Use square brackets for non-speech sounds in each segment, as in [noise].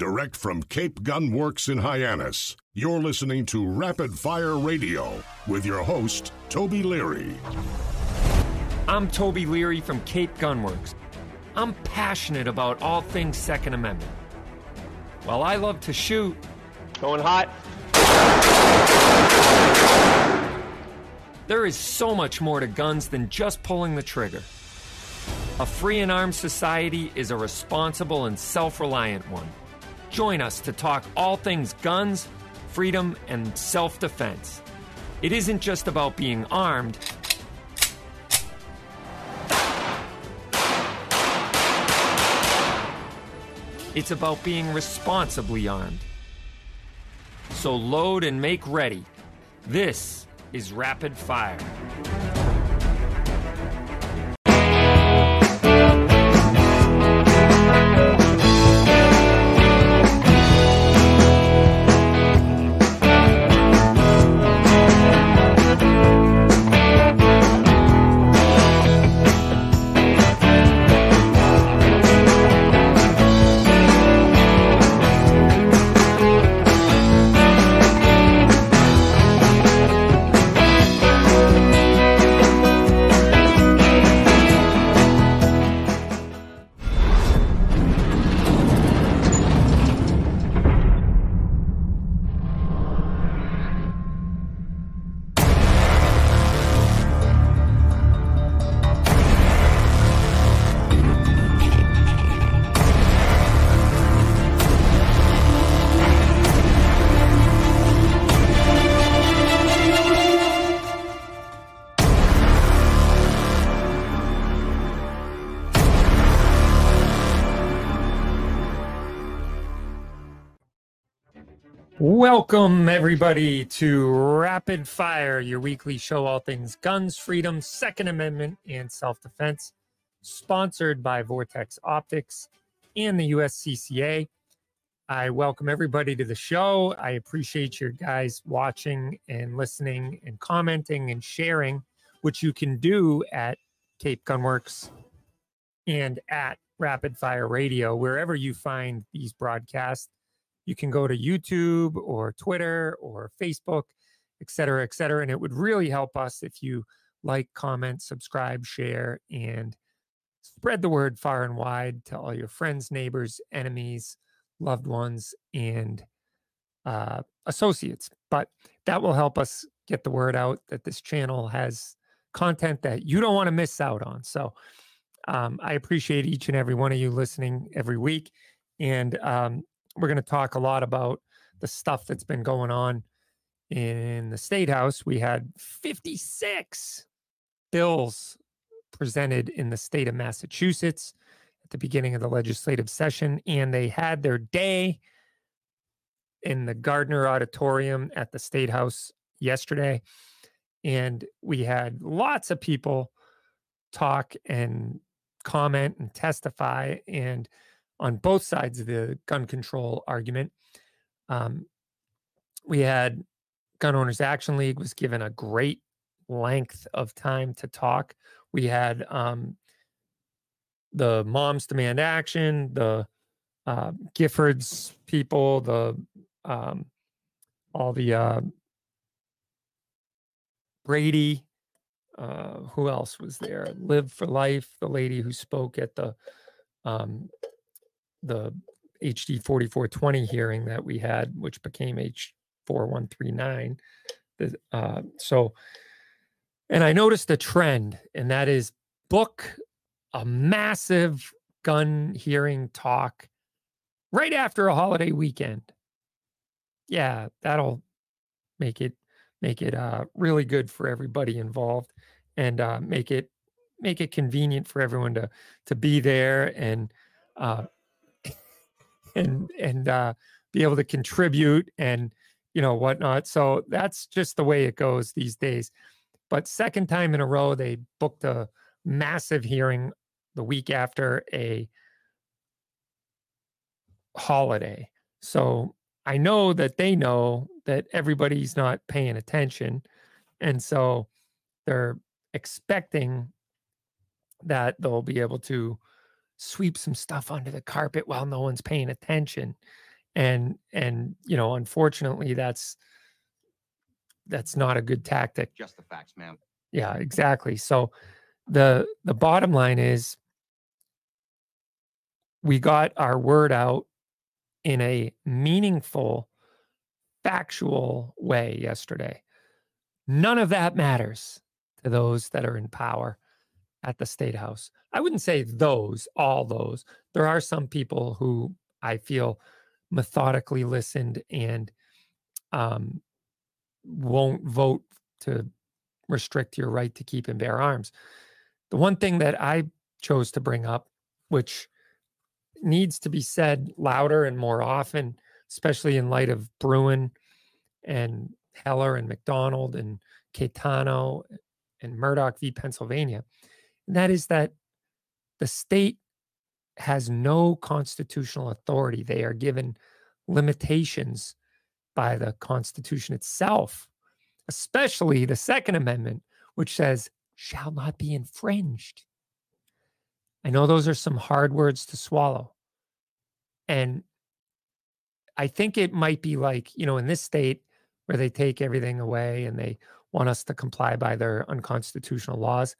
direct from Cape Gun Works in Hyannis. You're listening to Rapid Fire Radio with your host, Toby Leary. I'm Toby Leary from Cape Gunworks. I'm passionate about all things Second Amendment. While I love to shoot, Going hot. there is so much more to guns than just pulling the trigger. A free and armed society is a responsible and self reliant one. Join us to talk all things guns, freedom, and self defense. It isn't just about being armed, it's about being responsibly armed. So load and make ready. This is Rapid Fire. Welcome, everybody, to Rapid Fire, your weekly show all things guns, freedom, Second Amendment, and self defense, sponsored by Vortex Optics and the USCCA. I welcome everybody to the show. I appreciate your guys watching and listening and commenting and sharing, which you can do at Cape Gunworks and at Rapid Fire Radio, wherever you find these broadcasts you can go to YouTube or Twitter or Facebook, et cetera, et cetera. And it would really help us if you like, comment, subscribe, share, and spread the word far and wide to all your friends, neighbors, enemies, loved ones, and uh, associates. But that will help us get the word out that this channel has content that you don't want to miss out on. So um, I appreciate each and every one of you listening every week. And um, we're going to talk a lot about the stuff that's been going on in the state house. We had 56 bills presented in the state of Massachusetts at the beginning of the legislative session, and they had their day in the Gardner Auditorium at the state house yesterday. And we had lots of people talk and comment and testify and on both sides of the gun control argument. Um, we had Gun Owners Action League was given a great length of time to talk. We had um, the Moms Demand Action, the uh, Giffords people, the um, all the uh, Brady. Uh, who else was there? Live for Life, the lady who spoke at the um, the HD 4420 hearing that we had, which became H 4139. Uh, so, and I noticed a trend, and that is book a massive gun hearing talk right after a holiday weekend. Yeah, that'll make it make it uh, really good for everybody involved, and uh, make it make it convenient for everyone to to be there and uh, and and uh, be able to contribute and you know whatnot. So that's just the way it goes these days. But second time in a row, they booked a massive hearing the week after a holiday. So I know that they know that everybody's not paying attention. And so they're expecting that they'll be able to sweep some stuff under the carpet while no one's paying attention. and and you know unfortunately that's that's not a good tactic Just the facts, ma'am. yeah exactly so the the bottom line is we got our word out in a meaningful factual way yesterday none of that matters to those that are in power at the state house i wouldn't say those all those there are some people who i feel methodically listened and um, won't vote to restrict your right to keep and bear arms. The one thing that I chose to bring up, which needs to be said louder and more often, especially in light of Bruen and Heller and McDonald and Caetano and Murdock v. Pennsylvania, and that is that the state has no constitutional authority. They are given limitations by the Constitution itself, especially the Second Amendment, which says, shall not be infringed. I know those are some hard words to swallow. And I think it might be like, you know, in this state where they take everything away and they want us to comply by their unconstitutional laws.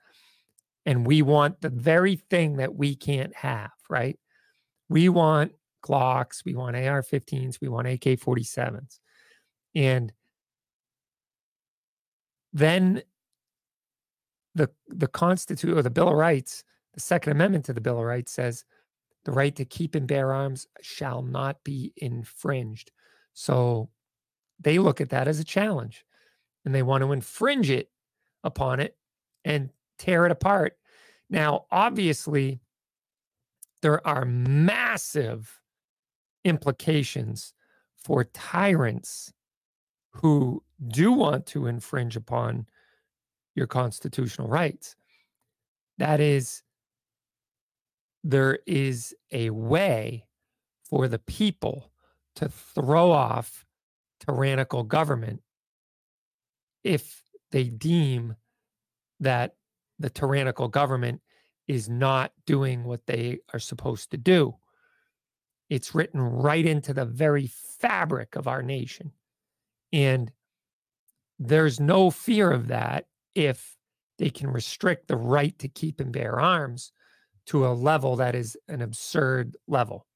And we want the very thing that we can't have, right? We want Glocks, we want AR 15s, we want AK 47s. And then the the Constitution or the Bill of Rights, the Second Amendment to the Bill of Rights says the right to keep and bear arms shall not be infringed. So they look at that as a challenge and they want to infringe it upon it and tear it apart. Now, obviously, there are massive implications for tyrants who do want to infringe upon your constitutional rights. That is, there is a way for the people to throw off tyrannical government if they deem that the tyrannical government is not doing what they are supposed to do. It's written right into the very fabric of our nation. And there's no fear of that if they can restrict the right to keep and bear arms to a level that is an absurd level.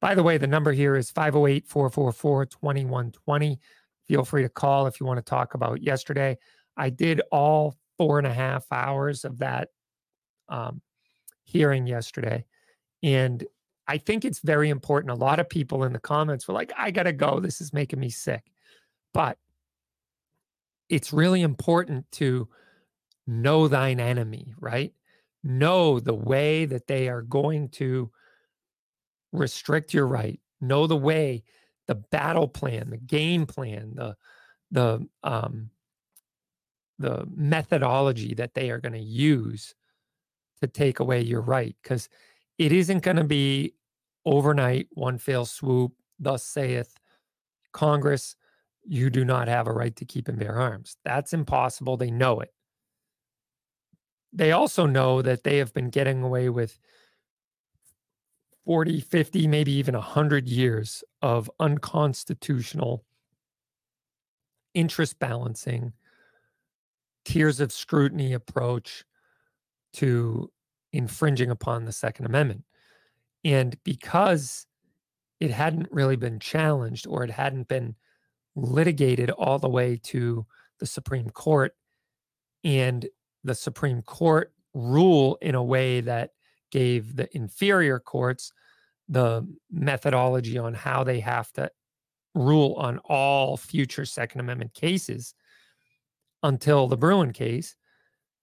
By the way, the number here is 508 444 2120. Feel free to call if you want to talk about yesterday. I did all four and a half hours of that um, hearing yesterday. And I think it's very important. A lot of people in the comments were like, I got to go. This is making me sick. But it's really important to know thine enemy, right? Know the way that they are going to restrict your right. Know the way, the battle plan, the game plan, the the um the methodology that they are going to use to take away your right because it isn't going to be overnight one fell swoop thus saith congress you do not have a right to keep and bear arms. That's impossible. They know it. They also know that they have been getting away with 40, 50, maybe even 100 years of unconstitutional interest balancing, tiers of scrutiny approach to infringing upon the Second Amendment. And because it hadn't really been challenged or it hadn't been litigated all the way to the Supreme Court, and the Supreme Court rule in a way that gave the inferior courts the methodology on how they have to rule on all future Second Amendment cases until the Bruen case.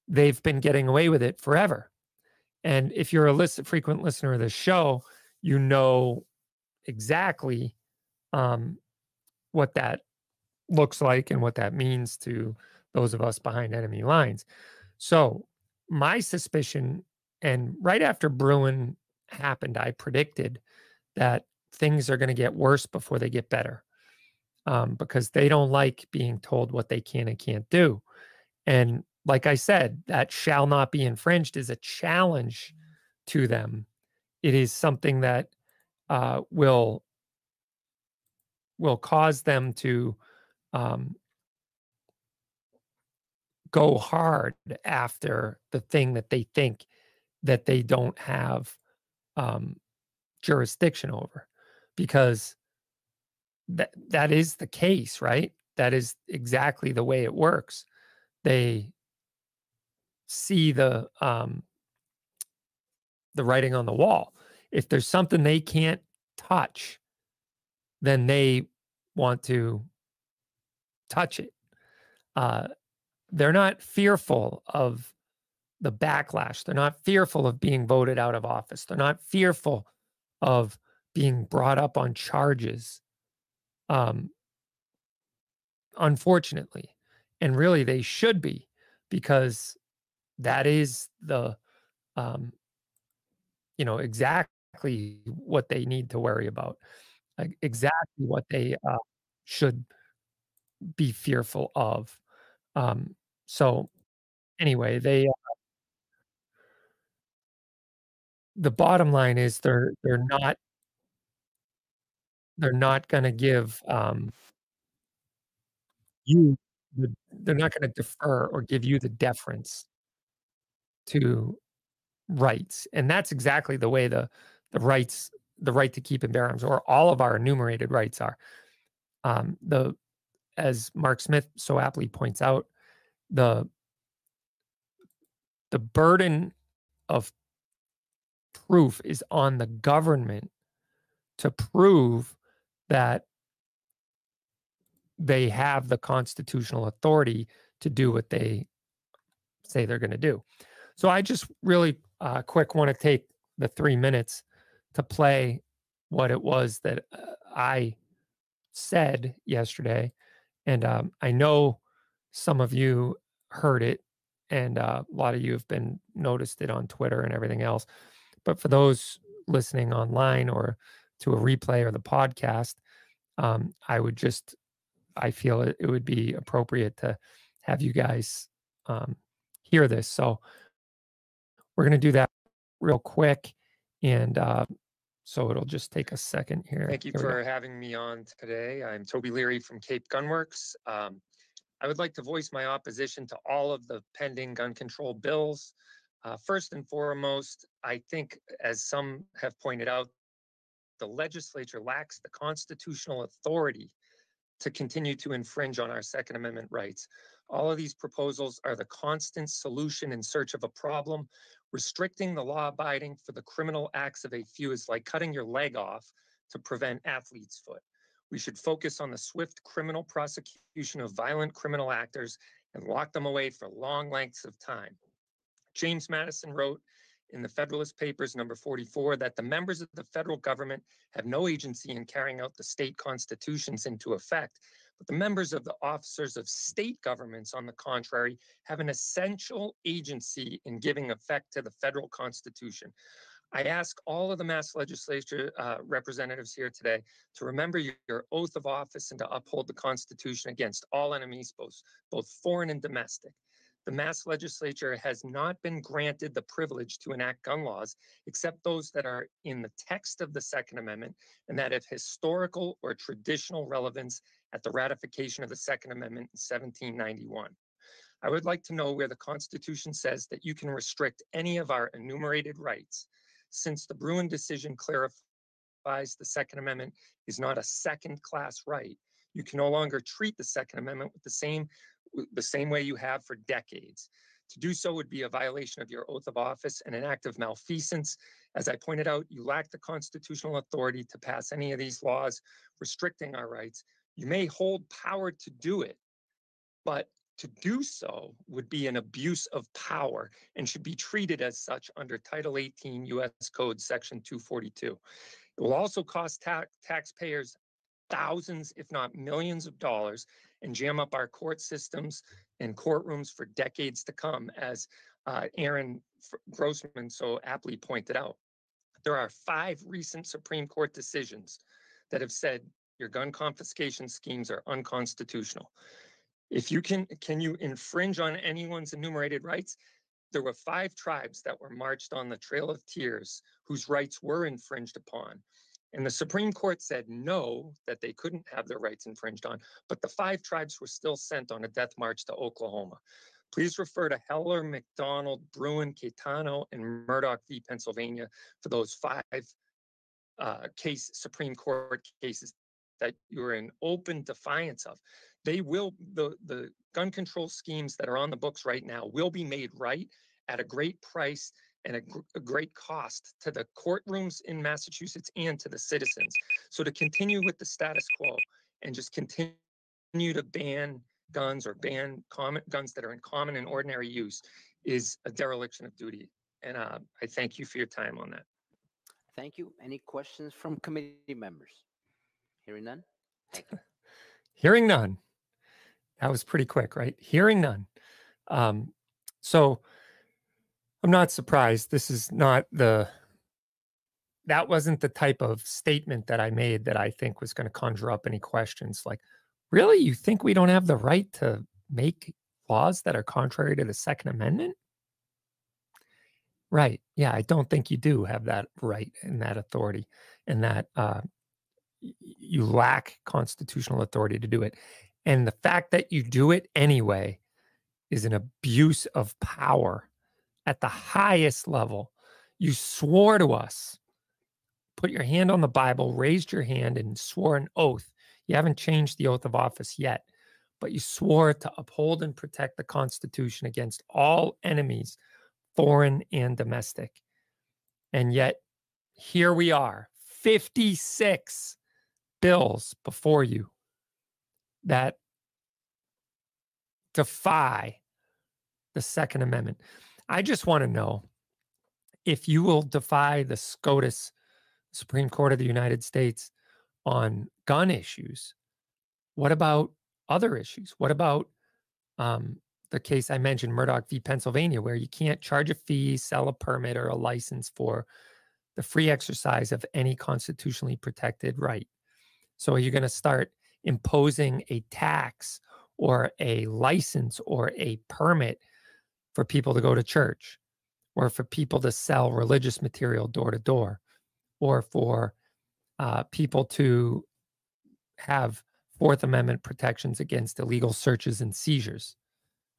They've been getting away with it forever. And if you're a list, frequent listener of this show, you know exactly um, what that looks like and what that means to those of us behind enemy lines. So, my suspicion, and right after Bruen happened, I predicted that things are going to get worse before they get better um, because they don't like being told what they can and can't do. And like I said, that shall not be infringed is a challenge to them. It is something that uh, will will cause them to um, go hard after the thing that they think that they don't have um, jurisdiction over because that that is the case right that is exactly the way it works they see the um the writing on the wall if there's something they can't touch then they want to touch it uh they're not fearful of the backlash. They're not fearful of being voted out of office. They're not fearful of being brought up on charges. Um, unfortunately, and really they should be because that is the um, you know exactly what they need to worry about exactly what they uh, should be fearful of um, so anyway, they uh the bottom line is they're they're not they're not gonna give, um you the they're not gonna defer or give you the deference to rights, and that's exactly the way the the rights the right to keep and bear arms or all of our enumerated rights are. Um, the as Mark Smith so aptly points out, the the burden of proof is on the government to prove that they have the constitutional authority to do what they say they're going to do. So I just really uh, quick want to take the three minutes to play what it was that uh, I said yesterday. And um, I know some of you heard it and uh, a lot of you have been noticed it on Twitter and everything else. But for those listening online or to a replay or the podcast, um, I would just I feel it, it, would be appropriate to have you guys um, hear this. So we're going to do that real quick, and uh, so it'll just take a second here. Thank you here for having me on today. I'm Toby Leary from Cape Gunworks. Um, I would like to voice my opposition to all of the pending gun control bills. Uh, first and foremost, I think, as some have pointed out, the legislature lacks the constitutional authority to continue to infringe on our Second Amendment rights. All of these proposals are the constant solution in search of a problem. Restricting the law abiding for the criminal acts of a few is like cutting your leg off to prevent athlete's foot. We should focus on the swift criminal prosecution of violent criminal actors and lock them away for long lengths of time. James Madison wrote in the Federalist Papers, number 44, that the members of the federal government have no agency in carrying out the state constitutions into effect, but the members of the officers of state governments, on the contrary, have an essential agency in giving effect to the federal constitution. I ask all of the Mass Legislature uh, representatives here today to remember your oath of office and to uphold the Constitution against all enemies, both, both foreign and domestic. The Mass Legislature has not been granted the privilege to enact gun laws except those that are in the text of the Second Amendment and that have historical or traditional relevance at the ratification of the Second Amendment in 1791. I would like to know where the Constitution says that you can restrict any of our enumerated rights since the Bruen decision clarifies the Second Amendment is not a second class right, you can no longer treat the Second Amendment with the same the same way you have for decades. To do so would be a violation of your oath of office and an act of malfeasance. As I pointed out, you lack the constitutional authority to pass any of these laws restricting our rights. You may hold power to do it, but to do so would be an abuse of power and should be treated as such under Title 18 U.S. Code Section 242. It will also cost ta- taxpayers thousands, if not millions of dollars and jam up our court systems and courtrooms for decades to come, as uh, Aaron Grossman so aptly pointed out. There are five recent Supreme Court decisions that have said your gun confiscation schemes are unconstitutional. If you can, can you infringe on anyone's enumerated rights? There were five tribes that were marched on the Trail of Tears whose rights were infringed upon. And the Supreme Court said no, that they couldn't have their rights infringed on, but the five tribes were still sent on a death march to Oklahoma. Please refer to Heller, McDonald, Bruen, Caetano, and Murdock v. Pennsylvania for those five uh, case Supreme Court cases that you're in open defiance of. They will the the gun control schemes that are on the books right now will be made right at a great price and a, a, great cost to the courtrooms in Massachusetts and to the citizens. So to continue with the status quo and just continue to ban guns or ban common guns that are in common and ordinary use is a dereliction of duty. And uh, I thank you for your time on that. Thank you. Any questions from committee members? Hearing none? [laughs] Hearing none. That was pretty quick, right? Hearing none. Um, so I'm not surprised. This is not the that wasn't the type of statement that I made that I think was going to conjure up any questions. Like, really, you think we don't have the right to make laws that are contrary to the Second Amendment? Right. Yeah, I don't think you do have that right and that authority, and that uh, you lack constitutional authority to do it. And the fact that you do it anyway is an abuse of power at the highest level. You swore to us, put your hand on the Bible, raised your hand, and swore an oath. You haven't changed the oath of office yet, but you swore to uphold and protect the Constitution against all enemies, foreign and domestic. And yet, here we are 56 bills before you that defy the Second Amendment. I just want to know if you will defy the SCOTUS, Supreme Court of the United States, on gun issues. What about other issues? What about um, the case I mentioned, Murdock v. Pennsylvania, where you can't charge a fee, sell a permit, or a license for the free exercise of any constitutionally protected right? So are you going to start imposing a tax or a license or a permit for people to go to church or for people to sell religious material door to door or for uh, people to have Fourth Amendment protections against illegal searches and seizures?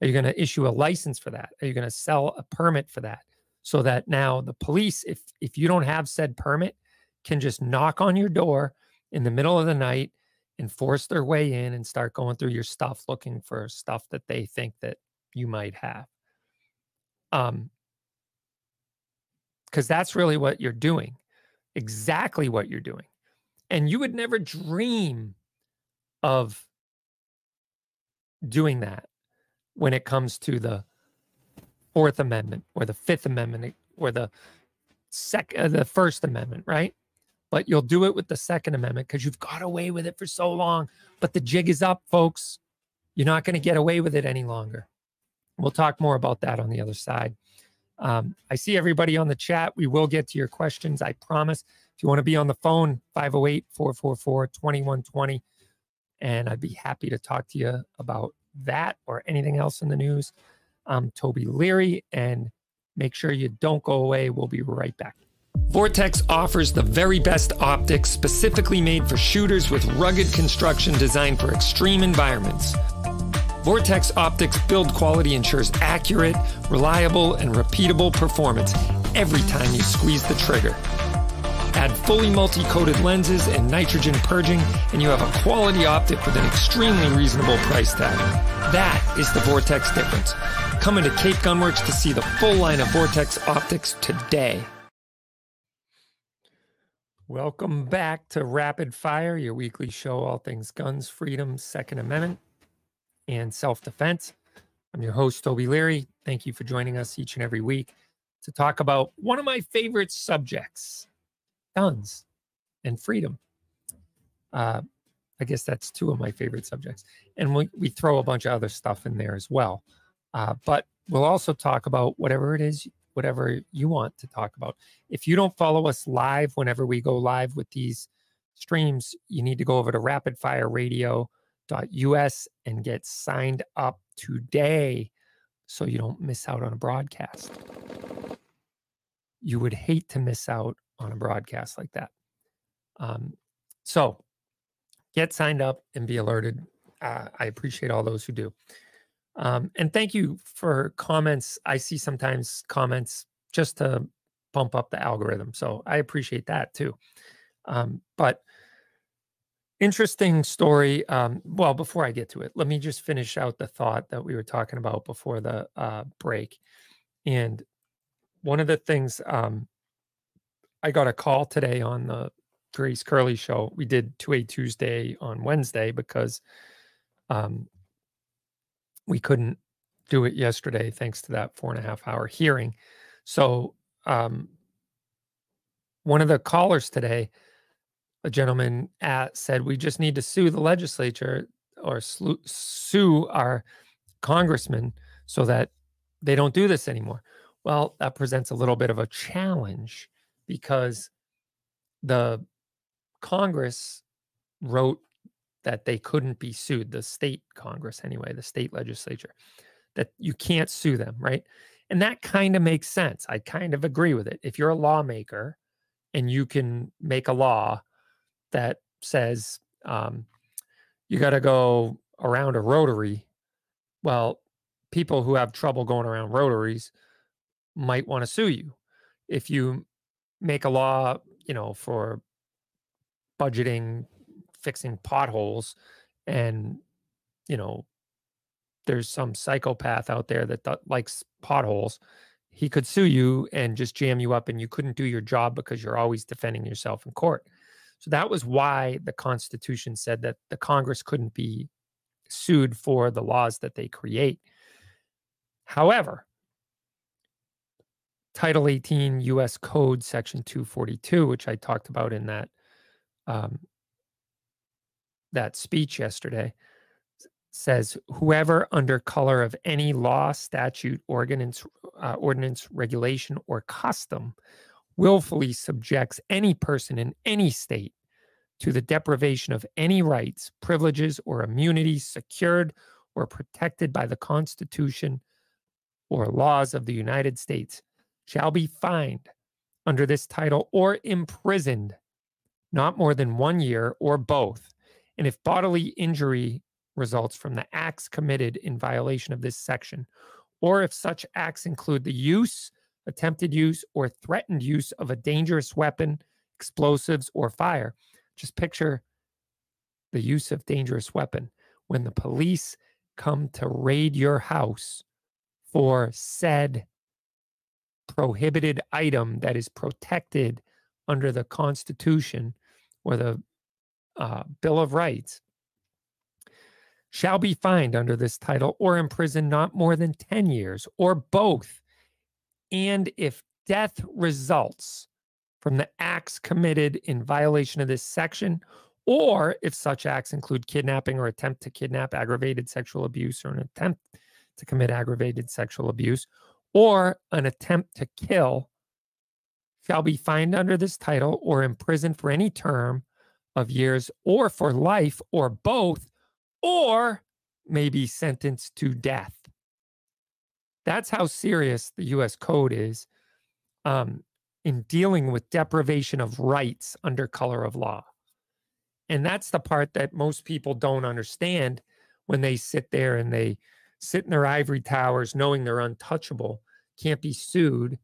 Are you going to issue a license for that? Are you going to sell a permit for that? So that now the police, if if you don't have said permit, can just knock on your door in the middle of the night and force their way in and start going through your stuff looking for stuff that they think that you might have um because that's really what you're doing exactly what you're doing and you would never dream of doing that when it comes to the fourth amendment or the fifth amendment or the second uh, the first amendment right? But you'll do it with the second amendment because you've got away with it for so long but the jig is up folks. You're not going to get away with it any longer We'll talk more about that on the other side. Um, I see everybody on the chat. We will get to your questions, I promise. If you want to be on the phone, 508 444 2120. And I'd be happy to talk to you about that or anything else in the news. I'm Toby Leary, and make sure you don't go away. We'll be right back. Vortex offers the very best optics specifically made for shooters with rugged construction designed for extreme environments. Vortex Optics build quality ensures accurate, reliable, and repeatable performance every time you squeeze the trigger. Add fully multi-coated lenses and nitrogen purging, and you have a quality optic with an extremely reasonable price tag. That is the Vortex difference. Come into Cape Gunworks to see the full line of Vortex optics today. Welcome back to Rapid Fire, your weekly show, all things guns, freedom, Second Amendment and self defense. I'm your host, Toby Leary. Thank you for joining us each and every week to talk about one of my favorite subjects guns and freedom. Uh, I guess that's two of my favorite subjects. And we, we throw a bunch of other stuff in there as well. Uh, but we'll also talk about whatever it is, whatever you want to talk about. If you don't follow us live whenever we go live with these streams, you need to go over to Rapid Fire Radio us and get signed up today so you don't miss out on a broadcast. You would hate to miss out on a broadcast like that. Um, so get signed up and be alerted. Uh, I appreciate all those who do. Um, and thank you for comments. I see sometimes comments just to pump up the algorithm. So I appreciate that too. Um, but interesting story. Um, well, before I get to it, let me just finish out the thought that we were talking about before the uh, break. And one of the things um, I got a call today on the Grace Curley show. We did 2A Tuesday on Wednesday because um, we couldn't do it yesterday thanks to that four and a half hour hearing. So, um, one of the callers today, a gentleman at, said, We just need to sue the legislature or sue our congressman so that they don't do this anymore. Well, that presents a little bit of a challenge because the Congress wrote that they couldn't be sued, the state Congress, anyway, the state legislature, that you can't sue them, right? And that kind of makes sense. I kind of agree with it. If you're a lawmaker and you can make a law that says um, you got to go around a rotary, well, people who have trouble going around rotaries might want to sue you. If you make a law, you know, for budgeting, fixing potholes, and you know, there's some psychopath out there that th- likes potholes. He could sue you and just jam you up, and you couldn't do your job because you're always defending yourself in court. So that was why the Constitution said that the Congress couldn't be sued for the laws that they create. However, Title 18 US Code Section 242, which I talked about in that um, that speech yesterday, says whoever under color of any law, statute, ordinance, uh, ordinance, regulation, or custom willfully subjects any person in any state to the deprivation of any rights, privileges, or immunities secured or protected by the Constitution or laws of the United States shall be fined under this title or imprisoned not more than one year or both. And if bodily injury results from the acts committed in violation of this section, or if such acts include the use, attempted use, or threatened use of a dangerous weapon, explosives, or fire. Just picture the use of dangerous weapon when the police come to raid your house for said prohibited item that is protected under the Constitution or the uh, Bill of Rights shall be fined under this title or imprisoned not more than 10 years or both. And if death results from the acts committed in violation of this section, or if such acts include kidnapping or attempt to kidnap, aggravated sexual abuse, or an attempt to commit aggravated sexual abuse, or an attempt to kill shall be fined under this title or imprisoned for any term of years or for life or both, or may be sentenced to death. That's how serious the US Code is um, in dealing with deprivation of rights under color of law. And that's the part that most people don't understand when they sit there and they sit in their ivory towers knowing they're untouchable, can't be sued,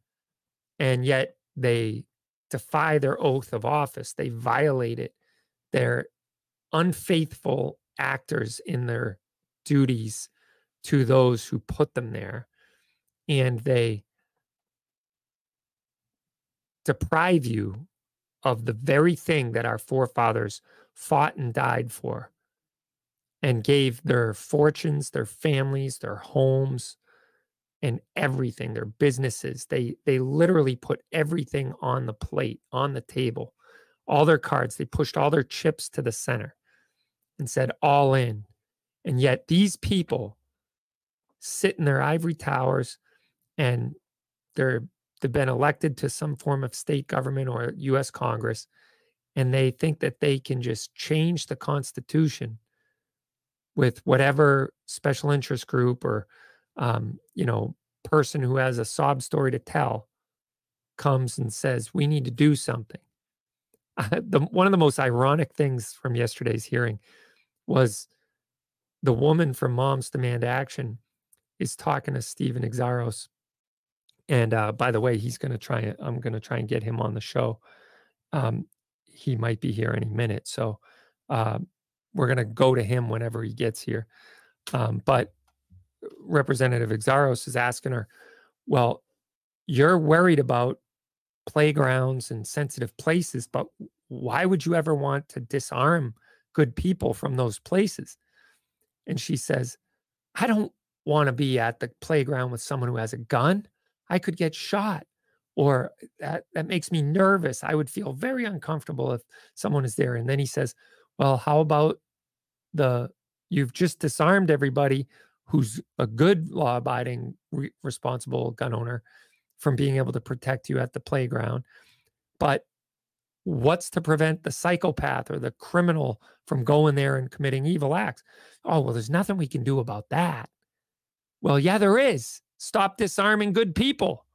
and yet they defy their oath of office. They violate it. They're unfaithful actors in their duties to those who put them there. And they deprive you of the very thing that our forefathers fought and died for and gave their fortunes, their families, their homes, and everything their businesses. They they literally put everything on the plate on the table all their cards. They pushed all their chips to the center and said all in. And yet these people sit in their ivory towers and they're they've been elected to some form of state government or US Congress and they think that they can just change the constitution with whatever special interest group or um, you know, person who has a sob story to tell comes and says, We need to do something. [laughs] the one of the most ironic things from yesterday's hearing was the woman from Moms Demand Action is talking to stephen Xiarhos. And uh, by the way, he's going to try. I'm going to try and get him on the show. Um, he might be here any minute, so uh, we're going to go to him whenever he gets here. Um, but Representative Xiarhos is asking her, "Well, you're worried about playgrounds and sensitive places, but why would you ever want to disarm good people from those places?" And she says, I don't want to be at the playground with someone who has a gun. I could get shot or eh, that that makes me nervous. I would feel very uncomfortable if someone is there. And then he says, "Well, how about the you've just disarmed everybody who's a good law-abiding re- responsible gun owner from being able to protect you at the playground. But what's to prevent the psychopath or the criminal from going there and committing evil acts? Oh, well, there's nothing we can do about that. Well, yeah, there is. Stop disarming good people.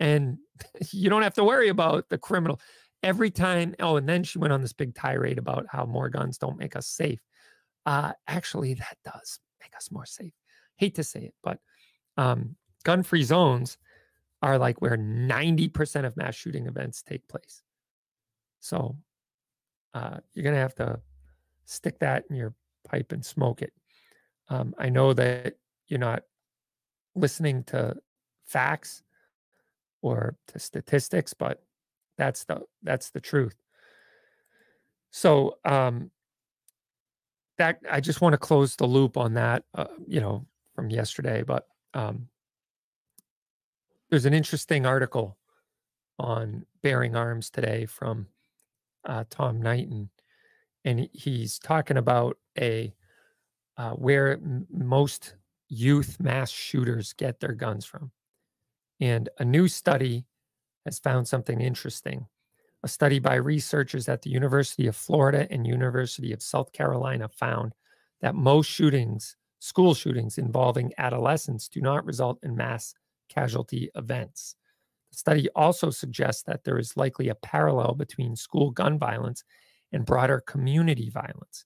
And [laughs] you don't have to worry about the criminal. Every time, oh, and then she went on this big tirade about how more guns don't make us safe. Uh, actually, that does make us more safe. Hate to say it, but um, gun free zones are like where 90% of mass shooting events take place. So uh, you're going to have to stick that in your pipe and smoke it. Um, I know that you're not listening to facts or to statistics, but that's the that's the truth. So um, that I just want to close the loop on that, uh, you know, from yesterday. But um, there's an interesting article on bearing arms today from uh, Tom Knighton, and he's talking about a uh, where m- most youth mass shooters get their guns from. And a new study has found something interesting. A study by researchers at the University of Florida and University of South Carolina found that most shootings, school shootings involving adolescents, do not result in mass casualty events. The study also suggests that there is likely a parallel between school gun violence and broader community violence.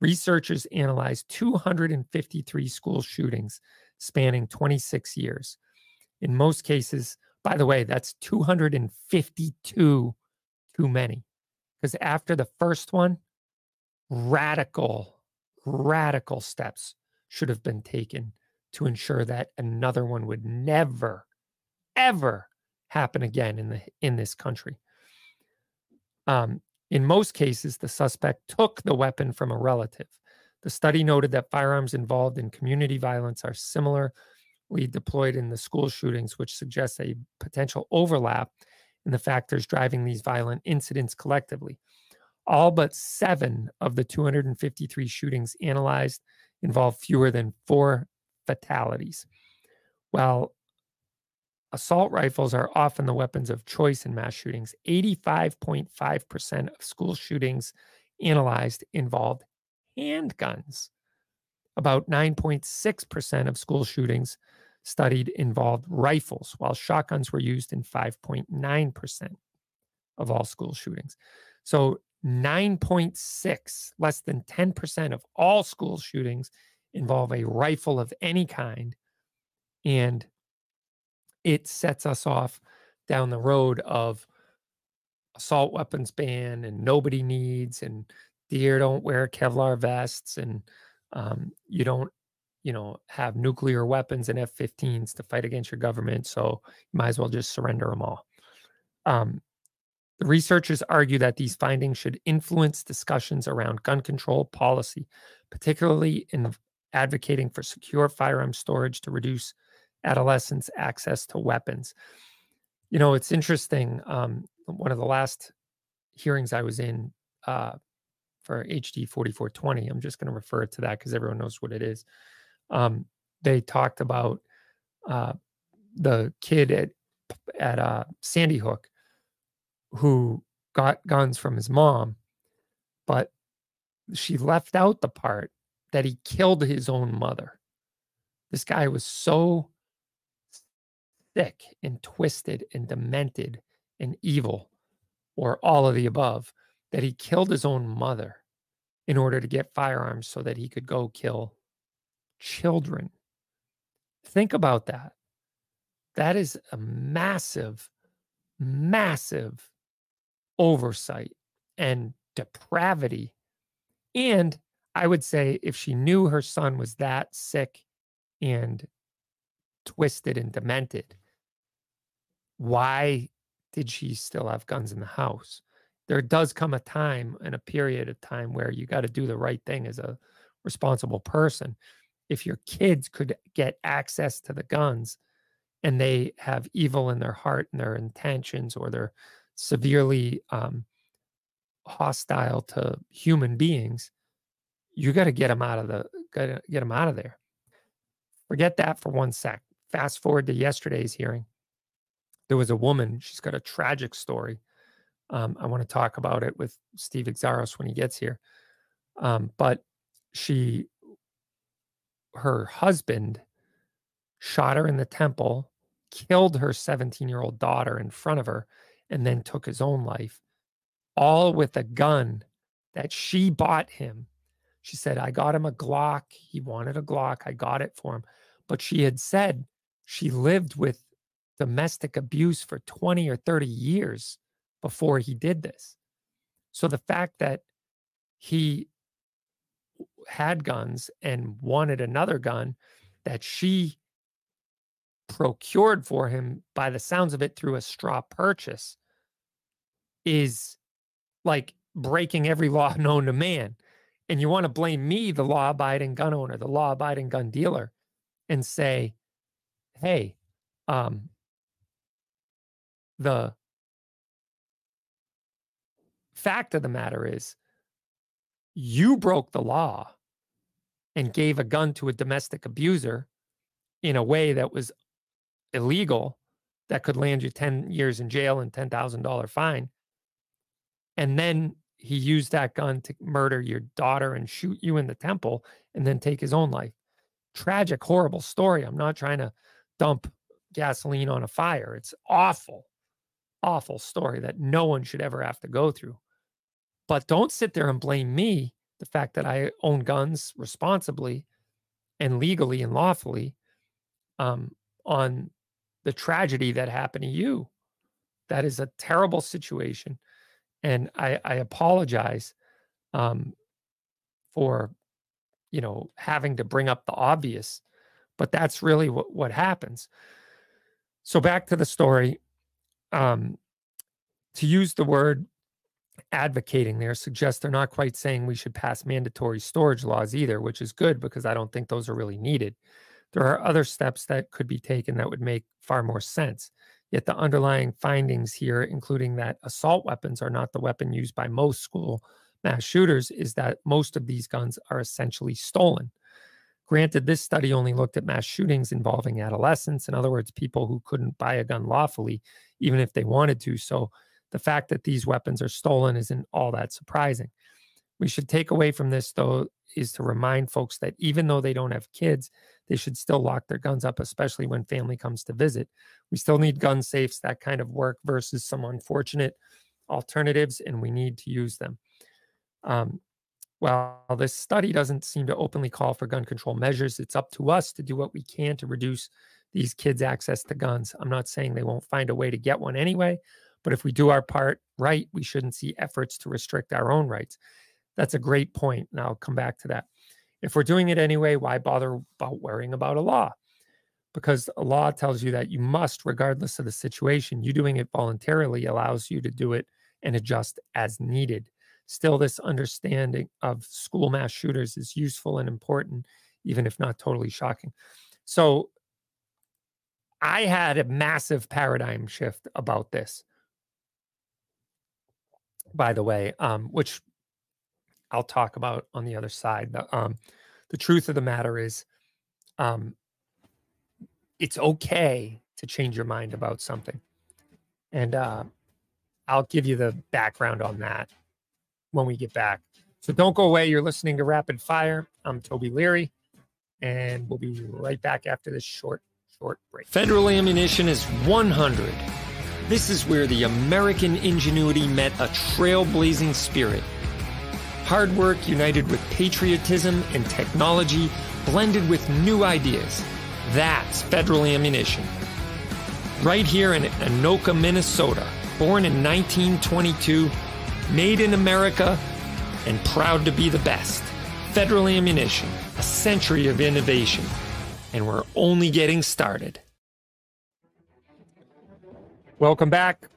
Researchers analyzed 253 school shootings spanning 26 years. In most cases, by the way, that's 252 too many. Because after the first one, radical, radical steps should have been taken to ensure that another one would never, ever happen again in the in this country. Um, in most cases, the suspect took the weapon from a relative. The study noted that firearms involved in community violence are similarly deployed in the school shootings, which suggests a potential overlap in the factors driving these violent incidents collectively. All but seven of the 253 shootings analyzed involved fewer than four fatalities. While Assault rifles are often the weapons of choice in mass shootings. 85.5% of school shootings analyzed involved handguns. About 9.6% of school shootings studied involved rifles, while shotguns were used in 5.9% of all school shootings. So 9.6, less than 10% of all school shootings involve a rifle of any kind. And it sets us off down the road of assault weapons ban and nobody needs and deer don't wear Kevlar vests and um, you don't you know have nuclear weapons and F-15s to fight against your government so you might as well just surrender them all. Um, the researchers argue that these findings should influence discussions around gun control policy, particularly in advocating for secure firearm storage to reduce adolescents access to weapons. You know, it's interesting. Um, one of the last hearings I was in uh, for HD 4420, I'm just going to refer to that because everyone knows what it is. Um, they talked about uh, the kid at at uh, Sandy Hook who got guns from his mom, but she left out the part that he killed his own mother. This guy was so sick and twisted and demented and evil or all of the above, that he killed his own mother in order to get firearms so that he could go kill children. Think about that. That is a massive, massive oversight and depravity. And I would say if she knew her son was that sick and twisted and demented, why did she still have guns in the house? There does come a time and a period of time where you got to do the right thing as a responsible person. If your kids could get access to the guns and they have evil in their heart and their intentions, or they're severely um, hostile to human beings, you got to get them out of the to get them out of there. Forget that for one sec. Fast forward to yesterday's hearing. There was a woman. She's got a tragic story. Um, I want to talk about it with Steve Xiarhos when he gets here. Um, but she, her husband, shot her in the temple, killed her 17 year old daughter in front of her, and then took his own life, all with a gun that she bought him. She said, I got him a Glock. He wanted a Glock. I got it for him. But she had said she lived with domestic abuse for 20 or 30 years before he did this. So the fact that he had guns and wanted another gun that she procured for him by the sounds of it through a straw purchase is like breaking every [laughs] law known to man. And you want to blame me, the law abiding gun owner, the law abiding gun dealer, and say, hey, um, the fact of the matter is you broke the law and gave a gun to a domestic abuser in a way that was illegal that could land you 10 years in jail and $10,000 fine. And then he used that gun to murder your daughter and shoot you in the temple and then take his own life. Tragic, horrible story. I'm not trying to dump gasoline on a fire. It's awful, awful story that no one should ever have to go through. But don't sit there and blame me, the fact that I own guns responsibly and legally and lawfully, um, on the tragedy that happened to you. That is a terrible situation. And I, I apologize um, for, you know, having to bring up the obvious, but that's really what, what happens. So back to the story. Um, to use the word advocating there suggests they're not quite saying we should pass mandatory storage laws either, which is good because I don't think those are really needed. There are other steps that could be taken that would make far more sense. Yet the underlying findings here, including that assault weapons are not the weapon used by most school mass shooters, is that most of these guns are essentially stolen. Granted, this study only looked at mass shootings involving adolescents, in other words, people who couldn't buy a gun lawfully, even if they wanted to. So the fact that these weapons are stolen isn't all that surprising. We should take away from this, though, is to remind folks that even though they don't have kids, they should still lock their guns up, especially when family comes to visit. We still need gun safes, that kind of work, versus some unfortunate alternatives, and we need to use them. Um, while this study doesn't seem to openly call for gun control measures, it's up to us to do what we can to reduce these kids' access to guns. I'm not saying they won't find a way to get one anyway, but if we do our part right, we shouldn't see efforts to restrict our own rights. That's a great point, and I'll come back to that. If we're doing it anyway, why bother about worrying about a law? Because a law tells you that you must, regardless of the situation, you doing it voluntarily allows you to do it and adjust as needed. Still, this understanding of school mass shooters is useful and important, even if not totally shocking. So, I had a massive paradigm shift about this by the way, um, which I'll talk about on the other side. The, um, the truth of the matter is, um, it's okay to change your mind about something. And uh, I'll give you the background on that when we get back. So don't go away. You're listening to Rapid Fire. I'm Toby Leary, and we'll be right back after this short, short break. Federal ammunition is 100 This is where the American ingenuity met a trailblazing spirit. Hard work united with patriotism and technology blended with new ideas. That's Federal Ammunition. Right here in Anoka, Minnesota, born in 1922, made in America, and proud to be the best. Federal Ammunition, a century of innovation. And we're only getting started. Welcome back.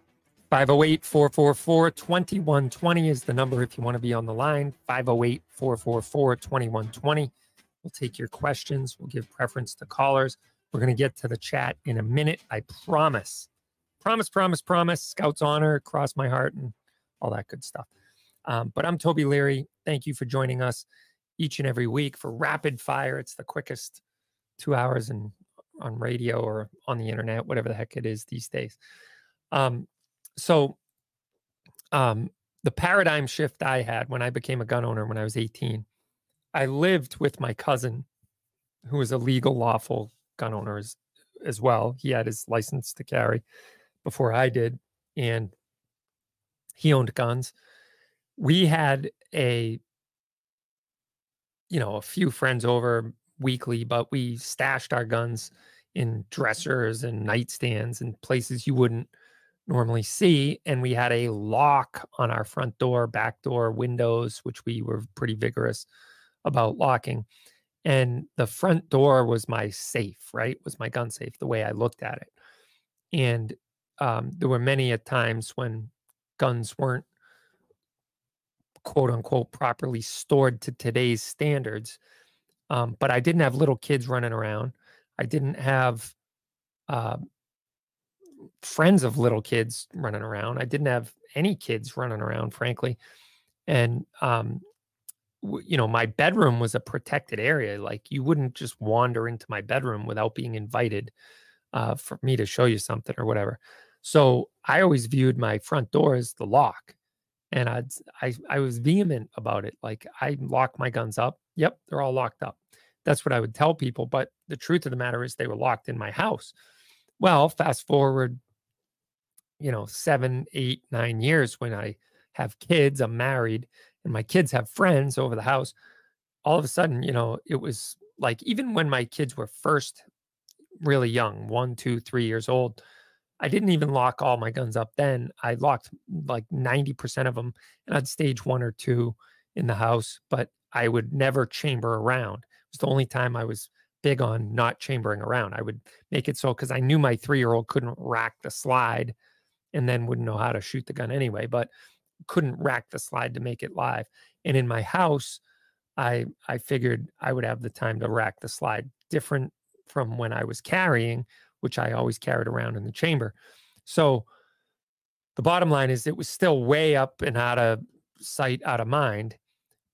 508 444 2120 is the number if you want to be on the line. 508 444 2120. We'll take your questions. We'll give preference to callers. We're going to get to the chat in a minute. I promise. Promise, promise, promise. Scouts honor, cross my heart, and all that good stuff. Um, but I'm Toby Leary. Thank you for joining us each and every week for Rapid Fire. It's the quickest two hours in, on radio or on the internet, whatever the heck it is these days. Um, so, um, the paradigm shift I had when I became a gun owner when I was 18, I lived with my cousin who was a legal, lawful gun owner as, as well. He had his license to carry before I did, and he owned guns. We had a, you know, a few friends over weekly, but we stashed our guns in dressers and nightstands and places you wouldn't normally see. And we had a lock on our front door, back door, windows, which we were pretty vigorous about locking. And the front door was my safe, right? Was my gun safe, the way I looked at it. And um, there were many a times when guns weren't quote unquote properly stored to today's standards. Um, but I didn't have little kids running around. I didn't have uh, friends of little kids running around. I didn't have any kids running around, frankly. And, um, w- you know, my bedroom was a protected area. Like you wouldn't just wander into my bedroom without being invited uh, for me to show you something or whatever. So I always viewed my front door as the lock. And I'd, I, I was vehement about it. Like I lock my guns up. Yep, they're all locked up. That's what I would tell people. But the truth of the matter is they were locked in my house. Well, fast forward, you know, seven, eight, nine years when I have kids, I'm married, and my kids have friends over the house. All of a sudden, you know, it was like even when my kids were first really young, one, two, three years old, I didn't even lock all my guns up then. I locked like 90% of them and I'd stage one or two in the house, but I would never chamber around. It was the only time I was big on not chambering around. I would make it so because I knew my three year old couldn't rack the slide and then wouldn't know how to shoot the gun anyway, but couldn't rack the slide to make it live. And in my house, I I figured I would have the time to rack the slide different from when I was carrying, which I always carried around in the chamber. So the bottom line is it was still way up and out of sight, out of mind.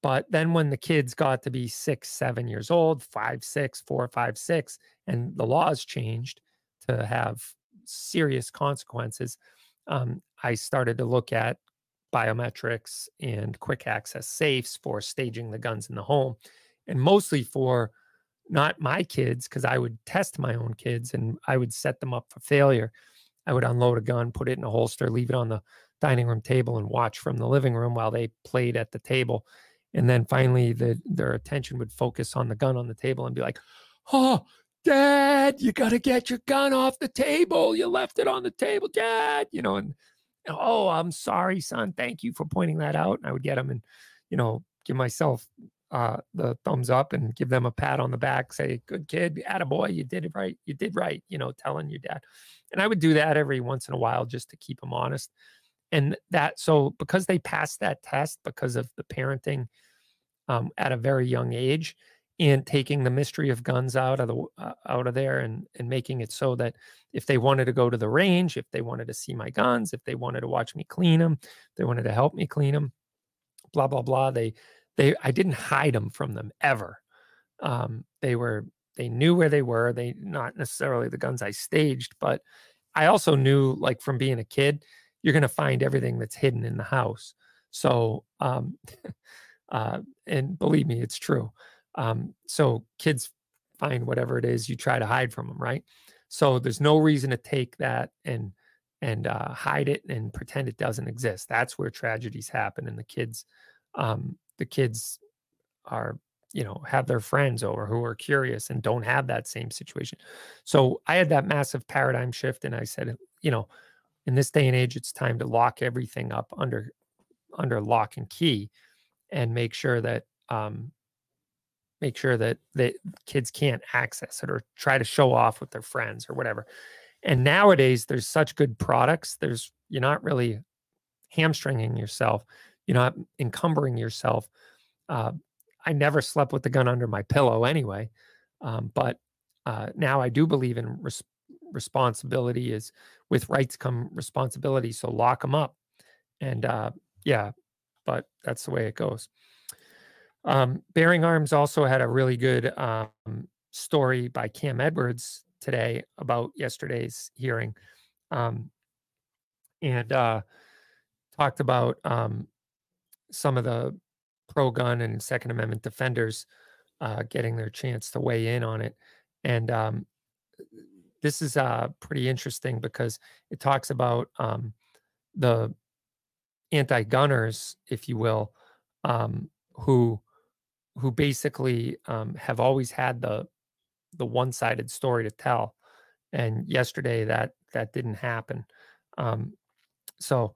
But then when the kids got to be six, seven years old, five, six, four, five, six, and the laws changed to have serious consequences, um, I started to look at biometrics and quick access safes for staging the guns in the home, and mostly for not my kids, because I would test my own kids and I would set them up for failure. I would unload a gun, put it in a holster, leave it on the dining room table, and watch from the living room while they played at the table. And then finally the, their attention would focus on the gun on the table and be like oh dad you got to get your gun off the table. You left it on the table dad you know and oh i'm sorry son. Thank you for pointing that out. And i would get them and you know give myself uh, the thumbs up and give them a pat on the back say good kid boy you did it right you did right you know telling your dad. And i would do that every once in a while just to keep them honest. And that so because they passed that test because of the parenting um, at a very young age and taking the mystery of guns out of the uh, out of there and and making it so that if they wanted to go to the range if they wanted to see my guns if they wanted to watch me clean them they wanted to help me clean them blah blah blah they they i didn't hide them from them ever um, they were they knew where they were they not necessarily the guns i staged but i also knew like from being a kid you're going to find everything that's hidden in the house so um, [laughs] Uh, and believe me, it's true. Um, so kids find whatever it is you try to hide from them, right? So there's no reason to take that and and uh, hide it and pretend it doesn't exist. That's where tragedies happen, and the kids, um, the kids are you know have their friends over who are curious and don't have that same situation. So I had that massive paradigm shift, and I said, you know, in this day and age, it's time to lock everything up under under lock and key, and make sure that um, make sure that the kids can't access it or try to show off with their friends or whatever. And nowadays, there's such good products. There's you're not really hamstringing yourself. You're not encumbering yourself. Uh, I never slept with the gun under my pillow anyway, um, but uh, now I do believe in res- responsibility. Is with rights come responsibility. So lock them up, and uh, yeah, but that's the way it goes. Um, Bearing Arms also had a really good um, story by Cam Edwards today about yesterday's hearing, um, and uh, talked about um, some of the pro-gun and Second Amendment defenders uh, getting their chance to weigh in on it, and um, this is uh, pretty interesting because it talks about um, the anti-gunners, if you will, um, who who basically um, have always had the the one-sided story to tell. And yesterday that that didn't happen. Um, so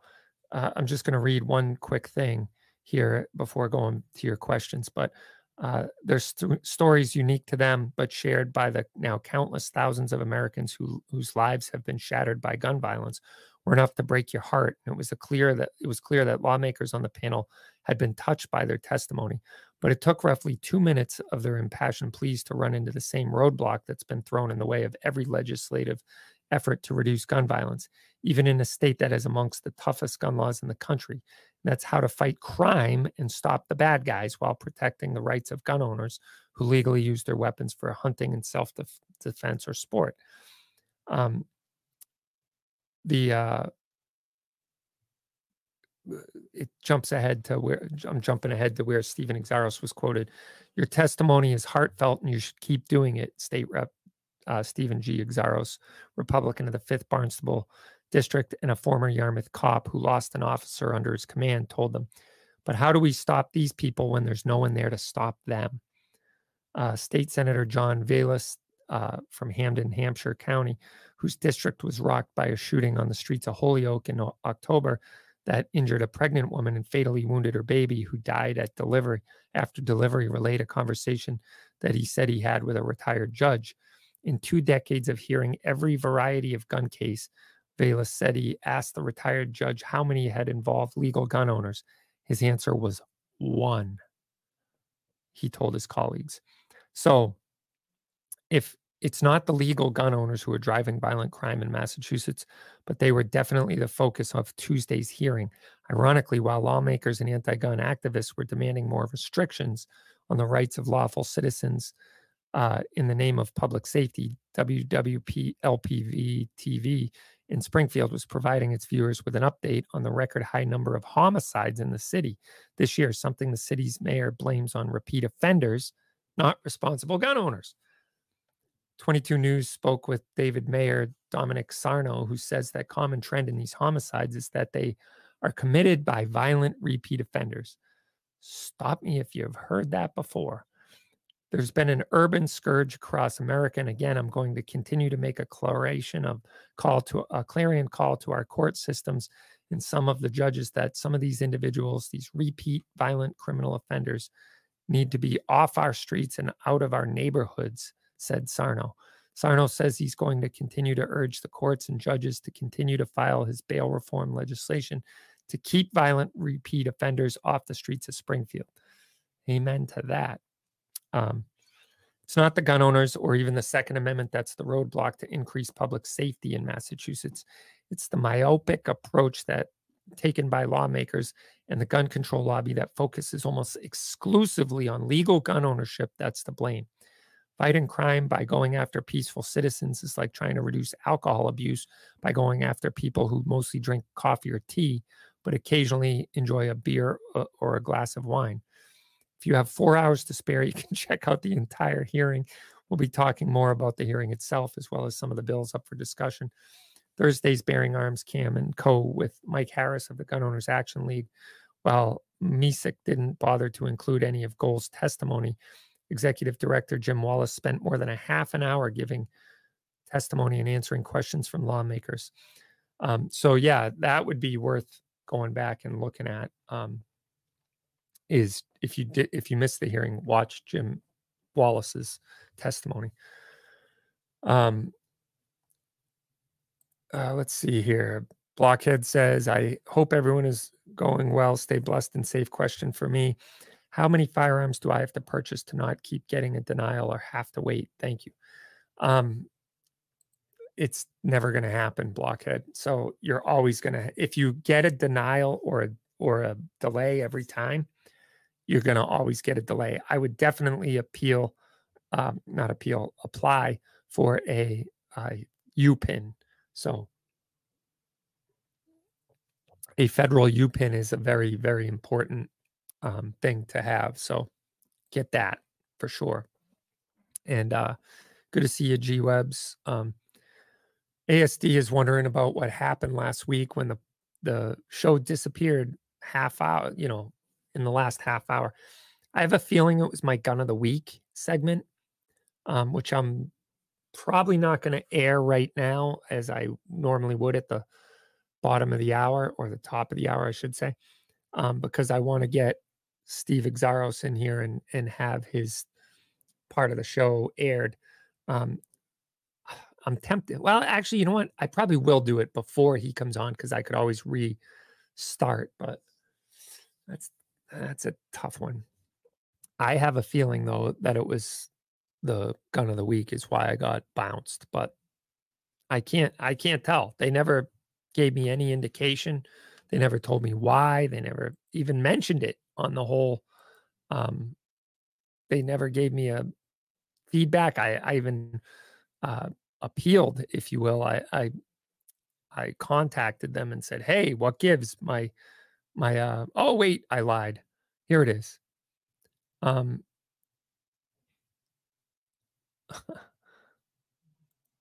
uh, i'm just going to read one quick thing here before going to your questions but uh, there's st- stories unique to them but shared by the now countless thousands of americans who whose lives have been shattered by gun violence were enough to break your heart and it was clear that it was clear that lawmakers on the panel had been touched by their testimony but it took roughly two minutes of their impassioned pleas to run into the same roadblock that's been thrown in the way of every legislative effort to reduce gun violence, even in a state that is amongst the toughest gun laws in the country. That's how to fight crime and stop the bad guys while protecting the rights of gun owners who legally use their weapons for hunting and self defense or sport. Um, the uh, it jumps ahead to where I'm jumping ahead to where Stephen Xiarhos was quoted. Your testimony is heartfelt and you should keep doing it, State Rep uh, Stephen G. Xiarhos, Republican of the 5th Barnstable District and a former Yarmouth cop who lost an officer under his command, told them. But how do we stop these people when there's no one there to stop them? Uh, State Senator John Velis uh, from Hampden, Hampshire County, whose district was rocked by a shooting on the streets of Holyoke in October, that injured a pregnant woman and fatally wounded her baby who died at delivery after delivery relayed a conversation that he said he had with a retired judge. In two decades of hearing every variety of gun case, Velis said he asked the retired judge how many had involved legal gun owners. His answer was one, he told his colleagues. So if it's not the legal gun owners who are driving violent crime in Massachusetts, but they were definitely the focus of Tuesday's hearing. Ironically, while lawmakers and anti gun activists were demanding more restrictions on the rights of lawful citizens uh, in the name of public safety, WWP LPV TV in Springfield was providing its viewers with an update on the record high number of homicides in the city this year, something the city's mayor blames on repeat offenders, not responsible gun owners. 22 News spoke with David Mayor Dominic Sarno, who says that common trend in these homicides is that they are committed by violent repeat offenders. Stop me if you've heard that before. There's been an urban scourge across America, and again, I'm going to continue to make a clarion of call to a clarion call to our court systems and some of the judges that some of these individuals, these repeat violent criminal offenders, need to be off our streets and out of our neighborhoods said Sarno. Sarno says he's going to continue to urge the courts and judges to continue to file his bail reform legislation to keep violent repeat offenders off the streets of Springfield. Amen to that. Um, it's not the gun owners or even the Second Amendment that's the roadblock to increase public safety in Massachusetts. It's the myopic approach that taken by lawmakers and the gun control lobby that focuses almost exclusively on legal gun ownership that's to blame. Fighting crime by going after peaceful citizens is like trying to reduce alcohol abuse by going after people who mostly drink coffee or tea, but occasionally enjoy a beer uh, or a glass of wine. If you have four hours to spare, you [laughs] can check out the entire hearing. We'll be talking more about the hearing itself as well as some of the bills up for discussion. Thursday's Bearing Arms Cam and Co. with Mike Harris of the Gun Owners Action League. While Misick didn't bother to include any of GOAL's testimony, Executive Director Jim Wallace spent more than a half an hour giving testimony and answering questions from lawmakers. Um, so yeah, that would be worth going back and looking at. Um, is if you did if you missed the hearing, watch Jim Wallace's testimony. Um, uh, let's see here. Blockhead says, I hope everyone is going well. Stay blessed and safe. Question for me How many firearms do I have to purchase to not keep getting a denial or have to wait? Thank you. Um, it's never going to happen, Blockhead. So you're always going to, if you get a denial or a, or a delay every time, you're going to always get a delay. I would definitely appeal, um, not appeal, apply for a, a So a federal UPIN is a very, very important um, thing to have. So get that for sure. And uh, good to see you, G Webs. Um, ASD is wondering about what happened last week when the the show disappeared half hour, you know, in the last half hour. I have a feeling it was my gun of the week segment, um, which I'm probably not going to air right now as I normally would at the bottom of the hour or the top of the hour, I should say, um, because I want to get Steve Xiarhos in here and and have his part of the show aired. Um, I'm tempted. Well, actually, you know what? I probably will do it before he comes on because I could always restart. But that's that's a tough one. I have a feeling though that it was the gun of the week is why I got bounced, but I can't I can't tell. They never gave me any indication. They never told me why. They never even mentioned it on the whole. Um, they never gave me a feedback. I, I even uh, appealed, if you will. I, I I contacted them and said, "Hey, what gives?" My my uh oh wait, I lied. Here it is. Um [laughs] let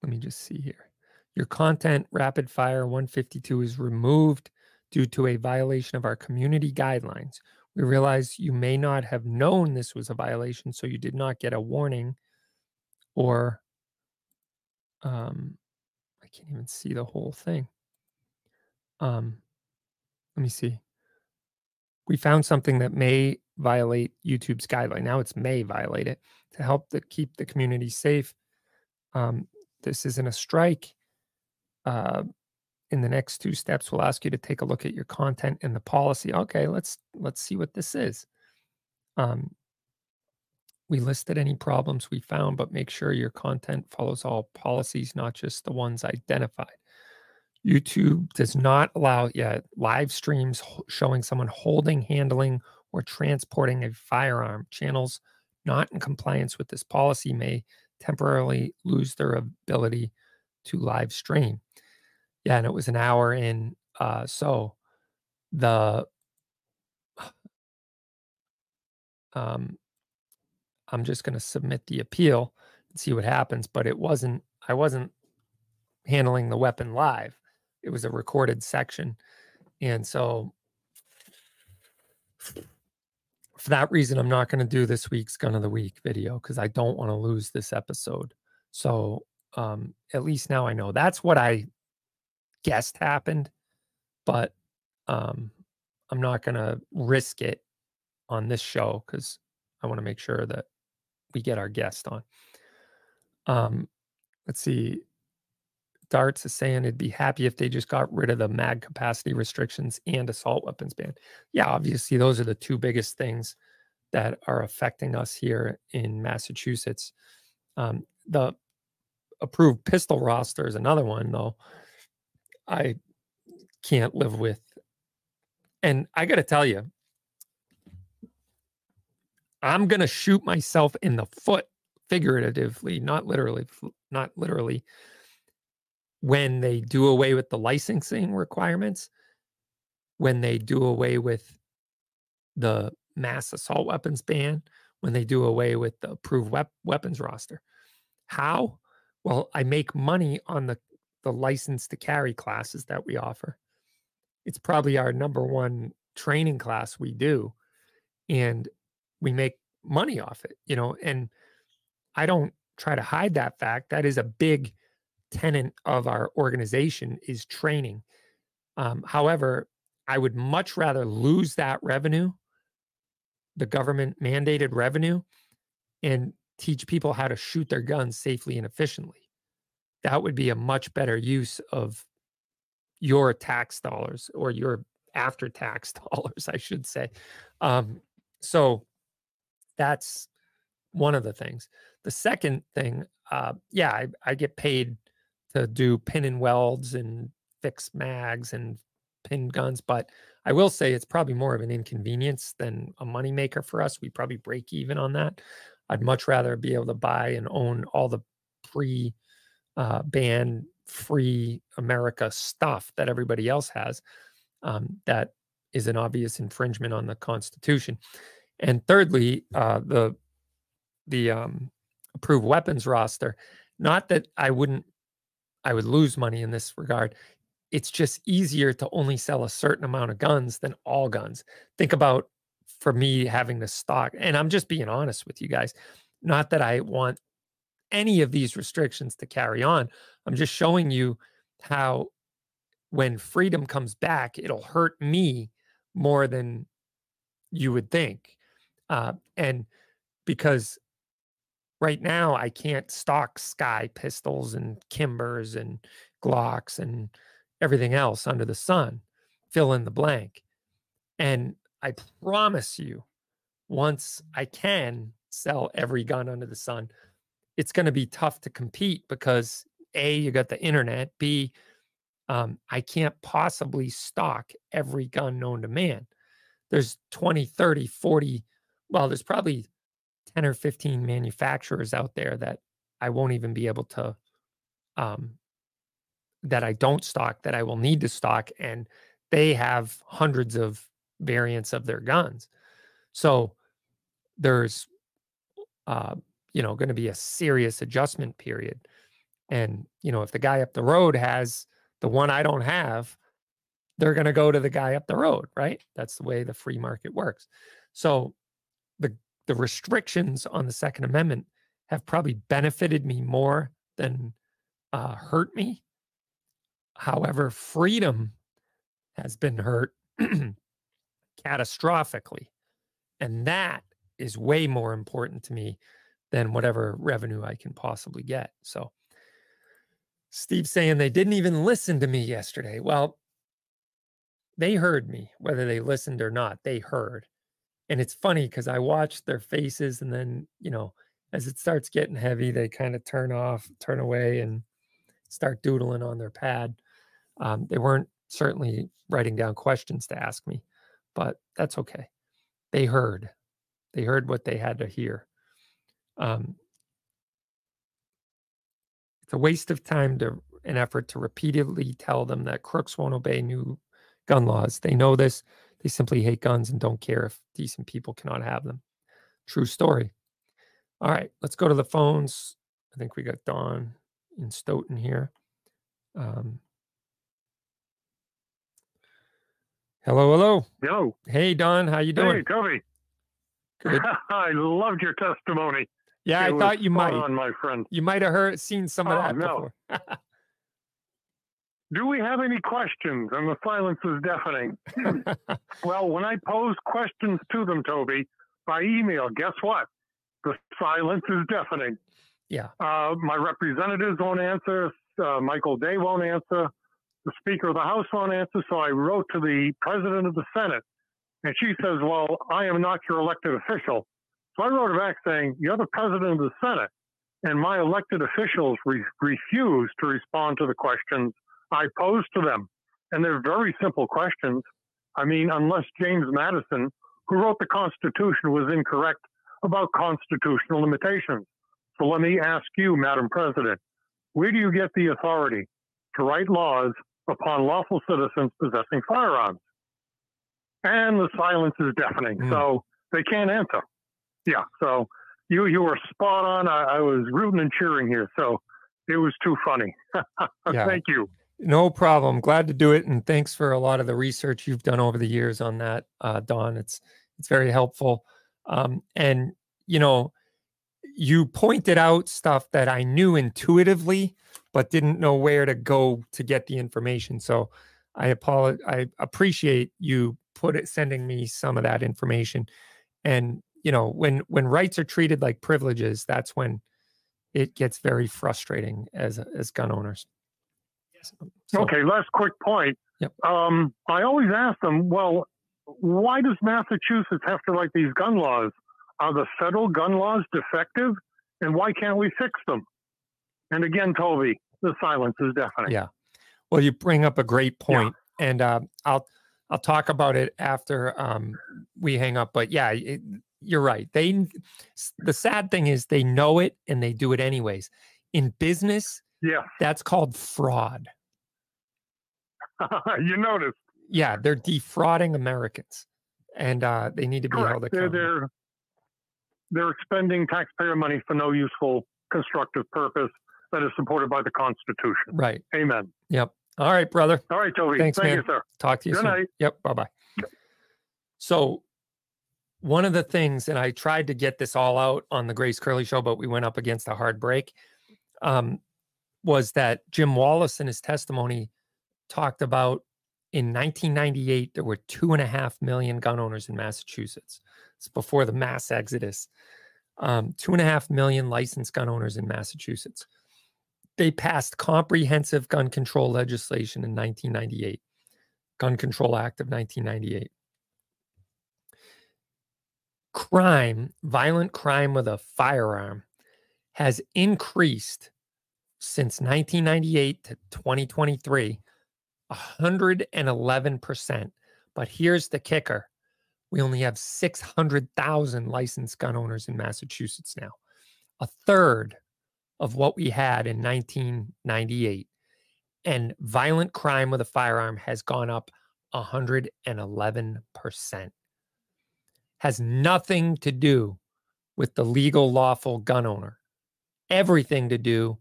me just see here. Your content rapid fire 152 is removed due to a violation of our community guidelines. We realize you may not have known this was a violation, so you did not get a warning or um I can't even see the whole thing. Um let me see. We found something that may violate YouTube's guideline. Now it's may violate it to help to keep the community safe. Um, this isn't a strike. Uh, in the next two steps, we'll ask you to take a look at your content and the policy. Okay, let's let's see what this is. Um, we listed any problems we found, but make sure your content follows all policies, not just the ones identified. YouTube does not allow yet live streams showing someone holding, handling, or transporting a firearm. Channels not in compliance with this policy may temporarily lose their ability to live stream. Yeah, and it was an hour in. Uh, so the [sighs] um, I'm just going to submit the appeal and see what happens. But it wasn't. I wasn't handling the weapon live it was a recorded section. And so for that reason, I'm not going to do this week's gun of the week video because I don't want to lose this episode. So um, at least now I know that's what I guessed happened, but um, I'm not going to risk it on this show because I want to make sure that we get our guest on. Um, let's see. Darts is saying it'd be happy if they just got rid of the mag capacity restrictions and assault weapons ban. Yeah, obviously those are the two biggest things that are affecting us here in Massachusetts. Um, the approved pistol roster is another one, though. I can't live with. And I got to tell you, I'm going to shoot myself in the foot figuratively, not literally, not literally, when they do away with the licensing requirements, when they do away with the mass assault weapons ban, when they do away with the approved wep- weapons roster. How? Well, I make money on the the license to carry classes that we offer. It's probably our number one training class we do. And we make money off it, you know, and I don't try to hide that fact. That is a big tenant of our organization is training. Um, however, I would much rather lose that revenue, the government mandated revenue, and teach people how to shoot their guns safely and efficiently. That would be a much better use of your tax dollars or your after tax [laughs] dollars, I should say. Um, so that's one of the things. The second thing, uh, yeah, I, I get paid to do pin and welds and fix mags and pin guns, but I will say it's probably more of an inconvenience than a moneymaker for us. We probably break even on that. I'd much rather be able to buy and own all the pre uh, ban free America stuff that everybody else has. Um, that is an obvious infringement on the Constitution. And thirdly, uh, the the um, approved weapons roster. Not that I wouldn't, I would lose money in this regard. It's just easier to only sell a certain amount of guns than all guns. Think about for me having to stock, and I'm just being honest with you guys. Not that I want any of these restrictions to carry on. I'm just showing you how when freedom comes back, it'll hurt me more than you would think. Uh, and because right now I can't stock SCCY pistols and Kimbers and Glocks and everything else under the sun, fill in the blank. And I promise you, once I can sell every gun under the sun, it's going to be tough to compete because A, you got the internet, B, um, I can't possibly stock every gun known to man. There's 20, 30, 40, well, there's probably 10 or 15 manufacturers out there that I won't even be able to um that I don't stock that I will need to stock and they have hundreds of variants of their guns. So there's uh you know going to be a serious adjustment period. And you know if the guy up the road has the one I don't have, they're going to go to the guy up the road, right? That's the way the free market works. So the the restrictions on the Second Amendment have probably benefited me more than uh, hurt me. However, freedom has been hurt [clears throat] catastrophically. And that is way more important to me than whatever revenue I can possibly get. So, Steve saying they didn't even listen to me yesterday. Well, they heard me, whether they listened or not, they heard and it's funny because I watch their faces, and then you know, as it starts getting heavy, they kind of turn off, turn away, and start doodling on their pad. Um, they weren't certainly writing down questions to ask me, but that's okay. They heard, they heard what they had to hear. Um, it's a waste of time to an effort to repeatedly tell them that crooks won't obey new gun laws. They know this. They simply hate guns and don't care if decent people cannot have them. True story. All right, let's go to the phones. I think we got Don in Stoughton here. Um, hello, hello. Yo. Hey, Don. How you doing? Hey, Toby. Good. [laughs] I loved your testimony. Yeah, It I thought you might. on, my friend. You might have heard, seen some of Oh, that no. before. [laughs] Do we have any questions? And the silence is deafening. [laughs] Well, when I pose questions to them, Toby, by email, guess what? The silence is deafening. yeah. Uh, my representatives won't answer. Uh, Michael Day won't answer. The Speaker of the House won't answer. So I wrote to the President of the Senate, and she says, "Well, I am not your elected official." So I wrote her back saying, "You're the President of the Senate, and my elected officials re- refuse to respond to the questions I pose to them, and they're very simple questions. I mean, unless James Madison, who wrote the Constitution, was incorrect about constitutional limitations." So let me ask you, Madam President, where do you get the authority to write laws upon lawful citizens possessing firearms? And the silence is deafening, Hmm. so they can't answer. Yeah, so you you were spot on. I, I was rooting and cheering here. So it was too funny. [laughs] Yeah. Thank you. No problem. Glad to do it, and thanks for a lot of the research you've done over the years on that, uh, Don. It's it's very helpful. Um, and you know, you pointed out stuff that I knew intuitively, but didn't know where to go to get the information. So I apologize. I appreciate you put it sending me some of that information. And you know, when when rights are treated like privileges, that's when it gets very frustrating as as gun owners. So- Okay, last quick point. Yep. Um, I always ask them, well, why does Massachusetts have to write these gun laws? Are the federal gun laws defective? And why can't we fix them? And again, Toby, the silence is deafening. Yeah. Well, you bring up a great Yeah. point, and uh, I'll I'll talk about it after um, we hang up. But yeah, it, you're right. They the sad thing is they know it and they do it anyways. In business, Yeah. that's called fraud. [laughs] you noticed. Yeah, they're defrauding Americans, and uh, they need to be held Correct. They're, accountable. they're, they're expending taxpayer money for no useful constructive purpose that is supported by the Constitution. Right. Amen. Yep. All right, brother. All right, Toby. Thanks, Thank man. you, sir. Talk to you Good soon. night. Yep. Bye bye. So, one of the things, and I tried to get this all out on the Grace Curley show, but we went up against a hard break, um, was that Jim Wallace in his testimony talked about in 1998, there were two and a half million gun owners in Massachusetts. It's before the mass exodus. Um, two and a half million licensed gun owners in Massachusetts. They passed comprehensive gun control legislation in 1998. Gun Control Act of 1998. Crime, violent crime with a firearm, has increased since 1998 to 2023 111%. But here's the kicker we only have 600,000 licensed gun owners in Massachusetts now, a third of what we had in 1998 and violent crime with a firearm has gone up 111%. Has nothing to do with the legal, lawful gun owner, everything to do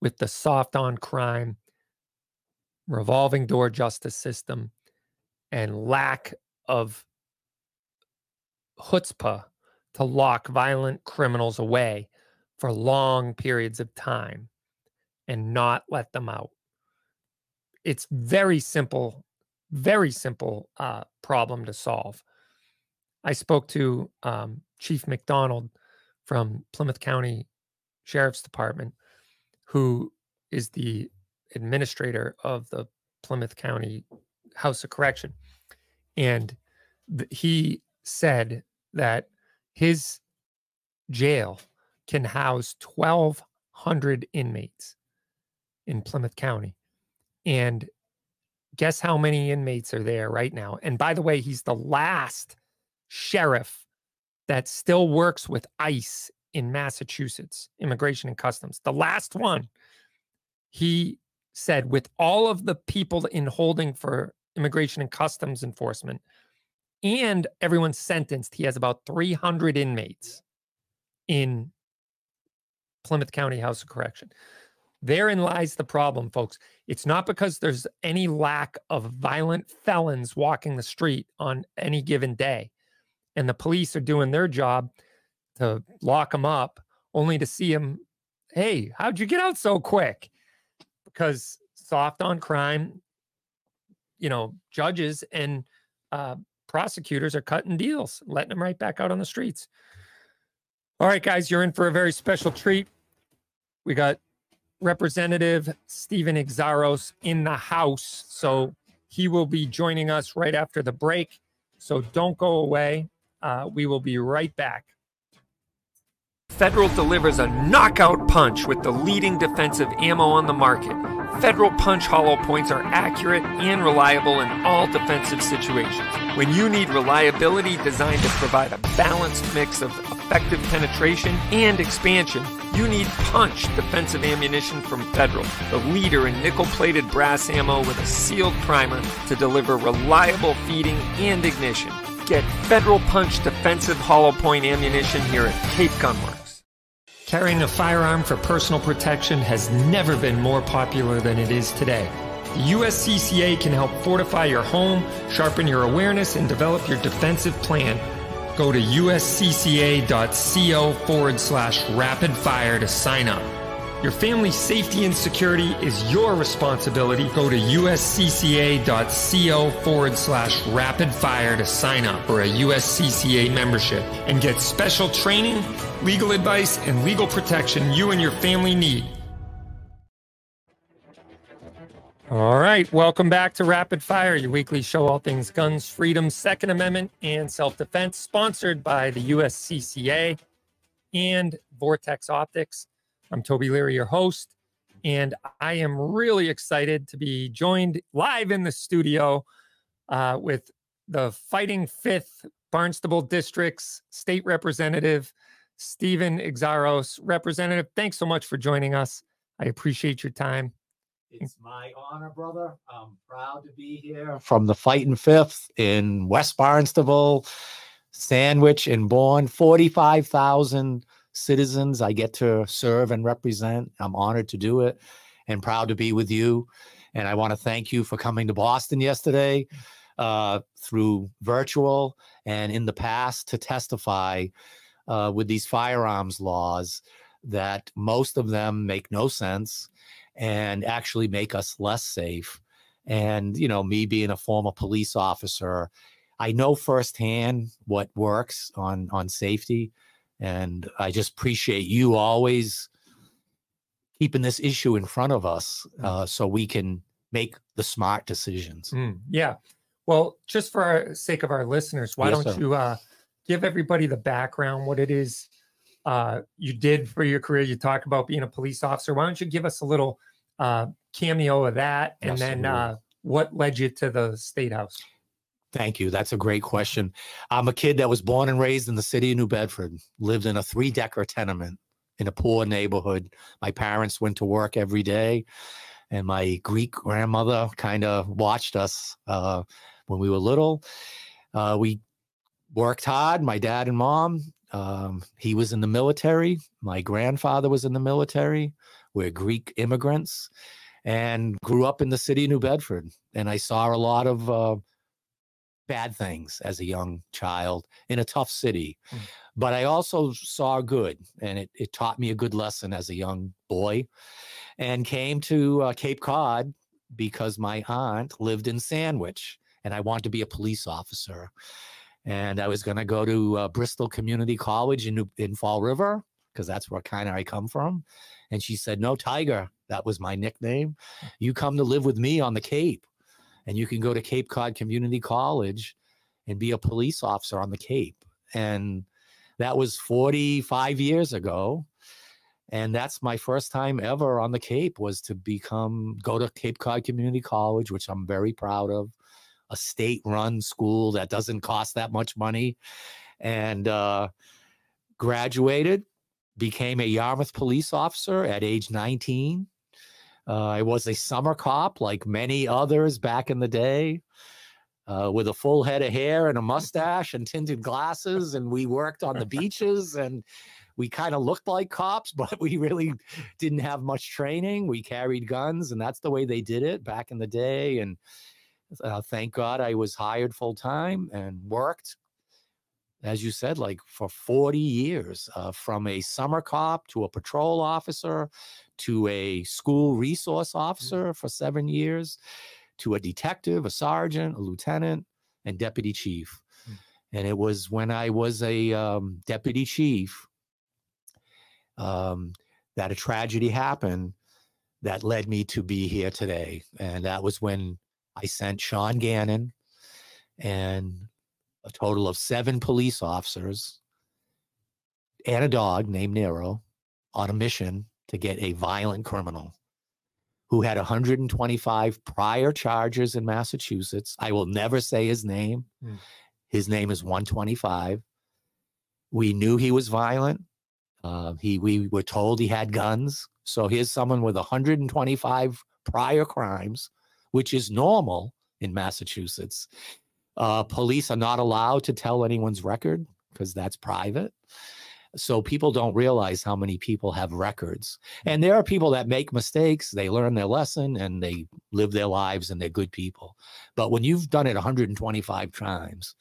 with the soft on crime, revolving door justice system, and lack of chutzpah to lock violent criminals away for long periods of time and not let them out. It's very simple very simple uh, problem to solve. I spoke to um, chief mcdonald from plymouth county sheriff's department who is the administrator of the plymouth county house of correction and th- he said that his jail can house 1200 inmates in plymouth county and guess how many inmates are there right now? And by the way, he's the last sheriff that still works with ICE in Massachusetts, Immigration and Customs. The last one. He said, with all of the people in holding for Immigration and Customs enforcement and everyone sentenced, he has about 300 inmates in Plymouth County House of Correction. Therein lies the problem, folks. It's not because there's any lack of violent felons walking the street on any given day, and the police are doing their job to lock them up, only to see them. Hey, how'd you get out so quick? Because soft on crime, you know, judges and uh, prosecutors are cutting deals, letting them right back out on the streets. All right, guys, you're in for a very special treat. We got Representative Stephen Xiarhos in the House. So he will be joining us right after the break. So don't go away. Uh, we will be right back. Federal delivers a knockout punch with the leading defensive ammo on the market. Federal Punch hollow points are accurate and reliable in all defensive situations. When you need reliability designed to provide a balanced mix of effective penetration and expansion, you need Punch defensive ammunition from Federal, the leader in nickel plated brass ammo with a sealed primer to deliver reliable feeding and ignition. Get Federal Punch defensive hollow point ammunition here at Cape Gunworks. Carrying a firearm for personal protection has never been more popular than it is today. The USCCA can help fortify your home, sharpen your awareness, and develop your defensive plan. Go to uscca.co forward slash rapid fire to sign up. Your family's safety and security is your responsibility. Go to uscca.co forward slash rapid fire to sign up for a USCCA membership and get special training, legal advice, and legal protection you and your family need. All right, welcome back to Rapid Fire, your weekly show all things guns, freedom, Second Amendment, and self defense, sponsored by the USCCA and Vortex Optics. I'm Toby Leary, your host, and I am really excited to be joined live in the studio uh, with the Fighting Fifth Barnstable District's state representative, Steven Xiarhos. Representative, thanks so much for joining us. I appreciate your time. It's my honor, brother. I'm proud to be here from the Fighting Fifth in West Barnstable, Sandwich and Bourne. 45,000 citizens I get to serve and represent. I'm honored to do it and proud to be with you. And I want to thank you for coming to Boston yesterday uh, through virtual and in the past to testify uh, with these firearms laws that most of them make no sense and actually make us less safe. And, you know, me being a former police officer, I know firsthand what works on on safety and I just appreciate you always keeping this issue in front of us mm. uh, so we can make the smart decisions. Mm, yeah. Well, just for our sake of our listeners, why yes, don't sir. you uh, give everybody the background, what it is uh, you did for your career? You talk about being a police officer. Why don't you give us a little uh, cameo of that and yes, then uh, what led you to the State House? Thank you. That's a great question. I'm a kid that was born and raised in the city of New Bedford, lived in a three decker tenement in a poor neighborhood. My parents went to work every day, and my Greek grandmother kind of watched us uh, when we were little. Uh, we worked hard, my dad and mom. Um, he was in the military. My grandfather was in the military. We're Greek immigrants and grew up in the city of New Bedford. And I saw a lot of uh, bad things as a young child in a tough city. Mm. But I also saw good, and it, it taught me a good lesson as a young boy. And came to uh, Cape Cod because my aunt lived in Sandwich, and I wanted to be a police officer. And I was going to go to uh, Bristol Community College in, in Fall River because that's where kind of I come from. And she said, No, Tiger, that was my nickname. Hmm. You come to live with me on the Cape and you can go to Cape Cod Community College and be a police officer on the Cape. And that was 45 years ago. And that's my first time ever on the Cape was to become go to Cape Cod Community College, which I'm very proud of, a state-run school that doesn't cost that much money, and uh, graduated, became a Yarmouth police officer at age 19 uh, I was a summer cop like many others back in the day. Uh, with a full head of hair and a mustache and tinted glasses. And we worked on the [laughs] beaches and we kind of looked like cops, [laughs] but we really didn't have much training. We carried guns, and that's the way they did it back in the day. And uh, thank God I was hired full time and worked, as you said, like for 40 years uh, from a summer cop to a patrol officer to a school resource mm-hmm. officer for seven years, to a detective, a sergeant, a lieutenant, and deputy chief. Mm-hmm. And it was when I was a um, deputy chief um, that a tragedy happened that led me to be here today. And that was when I sent Sean Gannon and a total of seven police officers and a dog named Nero on a mission to get a violent criminal who had 125 prior charges in Massachusetts. I will never say his name. Mm. His name is 125. We knew he was violent. Uh, he we were told he had guns. So here's someone with 125 prior crimes, which is normal in Massachusetts. Uh, police are not allowed to tell anyone's record because that's private. So people don't realize how many people have records. Hmm. And there are people that make mistakes, they learn their lesson and they live their lives and they're good people. But when you've done it 125 times,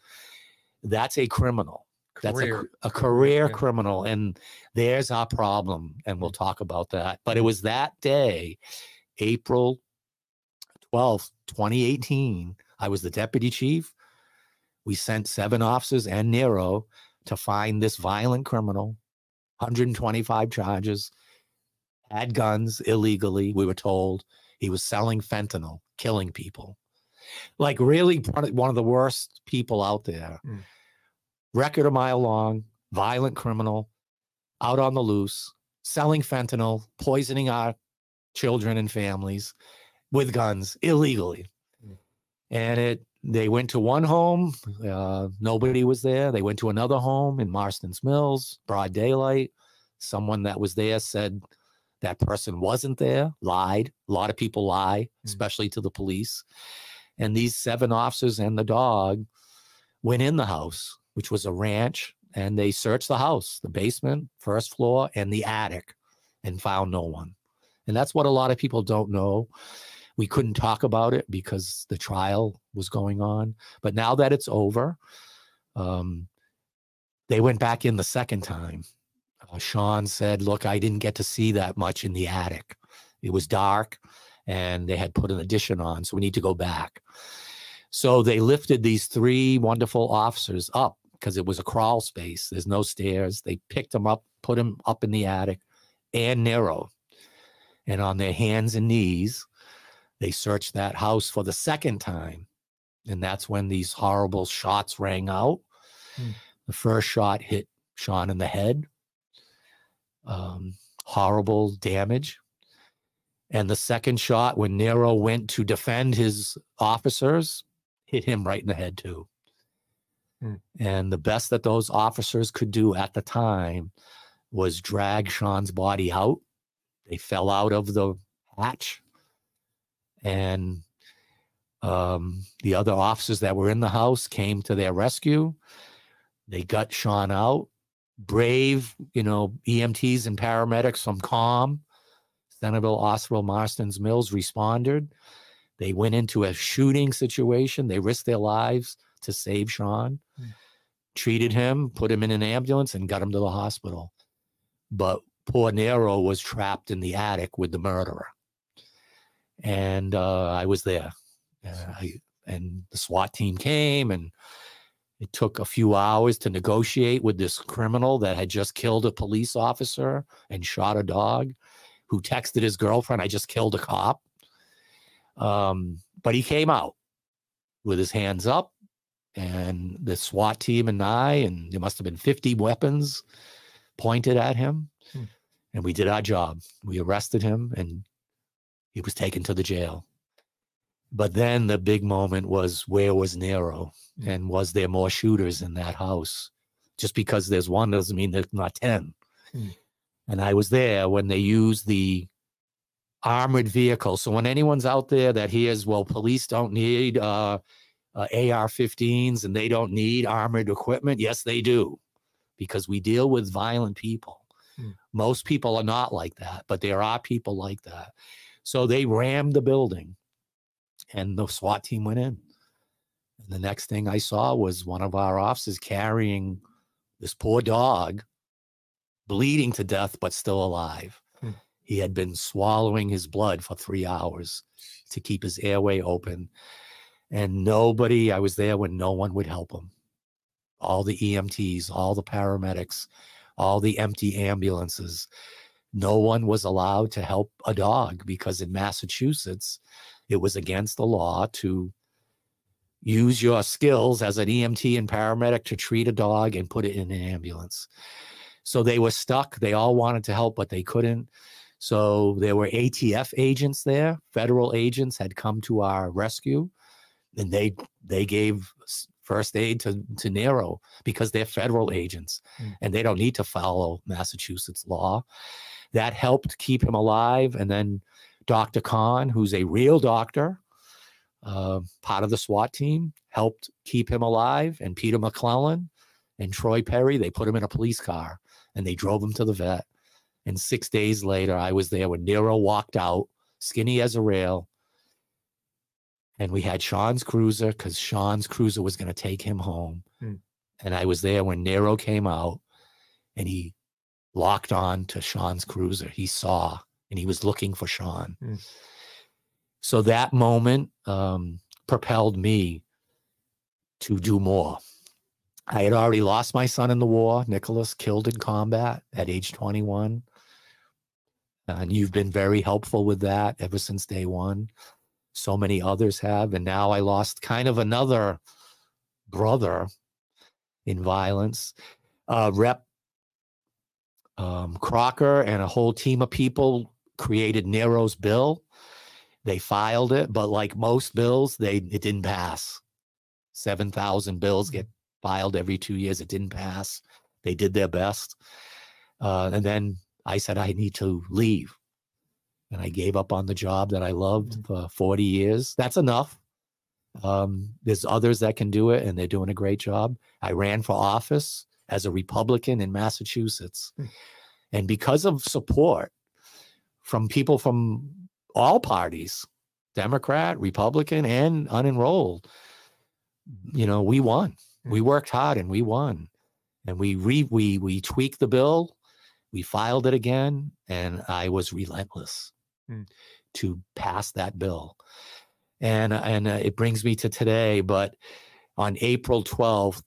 that's a criminal. That's a, Career. a career yeah. criminal. And there's our problem. And we'll hmm. talk about that. But it was that day, April 12th, 2018. I was the deputy chief. We sent seven officers and Nero to find this violent criminal, 125 charges, had guns illegally. We were told he was selling fentanyl, killing people. Like, really, one of- the worst people out there. Mm. Record a mile long, violent criminal, out on the loose, selling fentanyl, poisoning our children and families with guns illegally. Mm. And it they went to one home, uh, nobody was there. They went to another home in Marston's Mills, broad daylight. Someone that was there said that person wasn't there, lied. A lot of people lie, Mm. especially to the police. And these seven officers and the dog went in the house, which was a ranch, and they searched the house, the basement, first floor, and the attic, and found no one. And that's what a lot of people don't know. We couldn't talk about it because the trial was going on. But now that it's over, um, they went back in the second time. Uh, Sean said, Look, I didn't get to see that much in the attic. It was dark and they had put an addition on. So we need to go back. So they lifted these three wonderful officers up because it was a crawl space. There's no stairs. They picked them up, put them up in the attic and Nero. And on their hands and knees, they searched that house for the second time. And that's when these horrible shots rang out. Hmm. The first shot hit Sean in the head. Um, horrible damage. And the second shot, when Nero went to defend his officers, hit him right in the head, too. Hmm. And the best that those officers could do at the time was drag Sean's body out. They fell out of the hatch. And um, the other officers that were in the house came to their rescue. They got Sean out. Brave, you know, EMTs and paramedics from COM, Centerville, Osterville, Marston's Mills responded. They went into a shooting situation. They risked their lives to save Sean, Mm. treated him, put him in an ambulance, and got him to the hospital. But poor Nero was trapped in the attic with the murderer. And uh, I was there. Uh, I, and the SWAT team came, and it took a few hours to negotiate with this criminal that had just killed a police officer and shot a dog who texted his girlfriend, I just killed a cop. Um, but he came out with his hands up, and the SWAT team and I, and there must have been 50 weapons pointed at him. Hmm. And we did our job. We arrested him, and he was taken to the jail. But then the big moment was where was Nero? And was there more shooters in that house? Just because there's one doesn't mean there's not 10. Mm. And I was there when they used the armored vehicle. So when anyone's out there that hears, well, police don't need uh, uh, AR 15s and they don't need armored equipment, yes, they do, because we deal with violent people. Mm. Most people are not like that, but there are people like that. So they rammed the building and the SWAT team went in. And the next thing I saw was one of our officers carrying this poor dog, bleeding to death, but still alive. Hmm. He had been swallowing his blood for three hours to keep his airway open. And nobody, I was there when no one would help him. All the EMTs, all the paramedics, all the empty ambulances. No one was allowed to help a dog because in Massachusetts, it was against the law to use your skills as an EMT and paramedic to treat a dog and put it in an ambulance. So they were stuck. They all wanted to help, but they couldn't. So there were ATF agents there. Federal agents had come to our rescue, and they they gave first aid to to Nero because they're federal agents, Mm. and they don't need to follow Massachusetts law. That helped keep him alive. And then Dr. Khan, who's a real doctor, uh, part of the SWAT team, helped keep him alive. And Peter McClellan and Troy Perry, they put him in a police car and they drove him to the vet. And six days later, I was there when Nero walked out, skinny as a rail. And we had Sean's cruiser because Sean's cruiser was going to take him home. Hmm. And I was there when Nero came out and he locked on to Sean's cruiser. He saw and he was looking for Sean. Hmm. So that moment um, propelled me to do more. I had already lost my son in the war, Nicholas, killed in combat at age 21. And you've been very helpful with that ever since day one. So many others have. And now I lost kind of another brother in violence. Uh, Rep um, Crocker and a whole team of people created Nero's bill. They filed it, but like most bills, they it didn't pass. Seven thousand bills get filed every two years. It didn't pass. They did their best, uh, and then I said I need to leave, and I gave up on the job that I loved for forty years. That's enough. Um, there's others that can do it, and they're doing a great job. I ran for office as a Republican in Massachusetts, Hmm. and because of support from people from all parties, Democrat, Republican, and unenrolled, you know, we won. We worked hard and we won. And we re we we tweaked the bill, we filed it again, and I was relentless Hmm. to pass that bill. And and uh, it brings me to today, but on April 12th,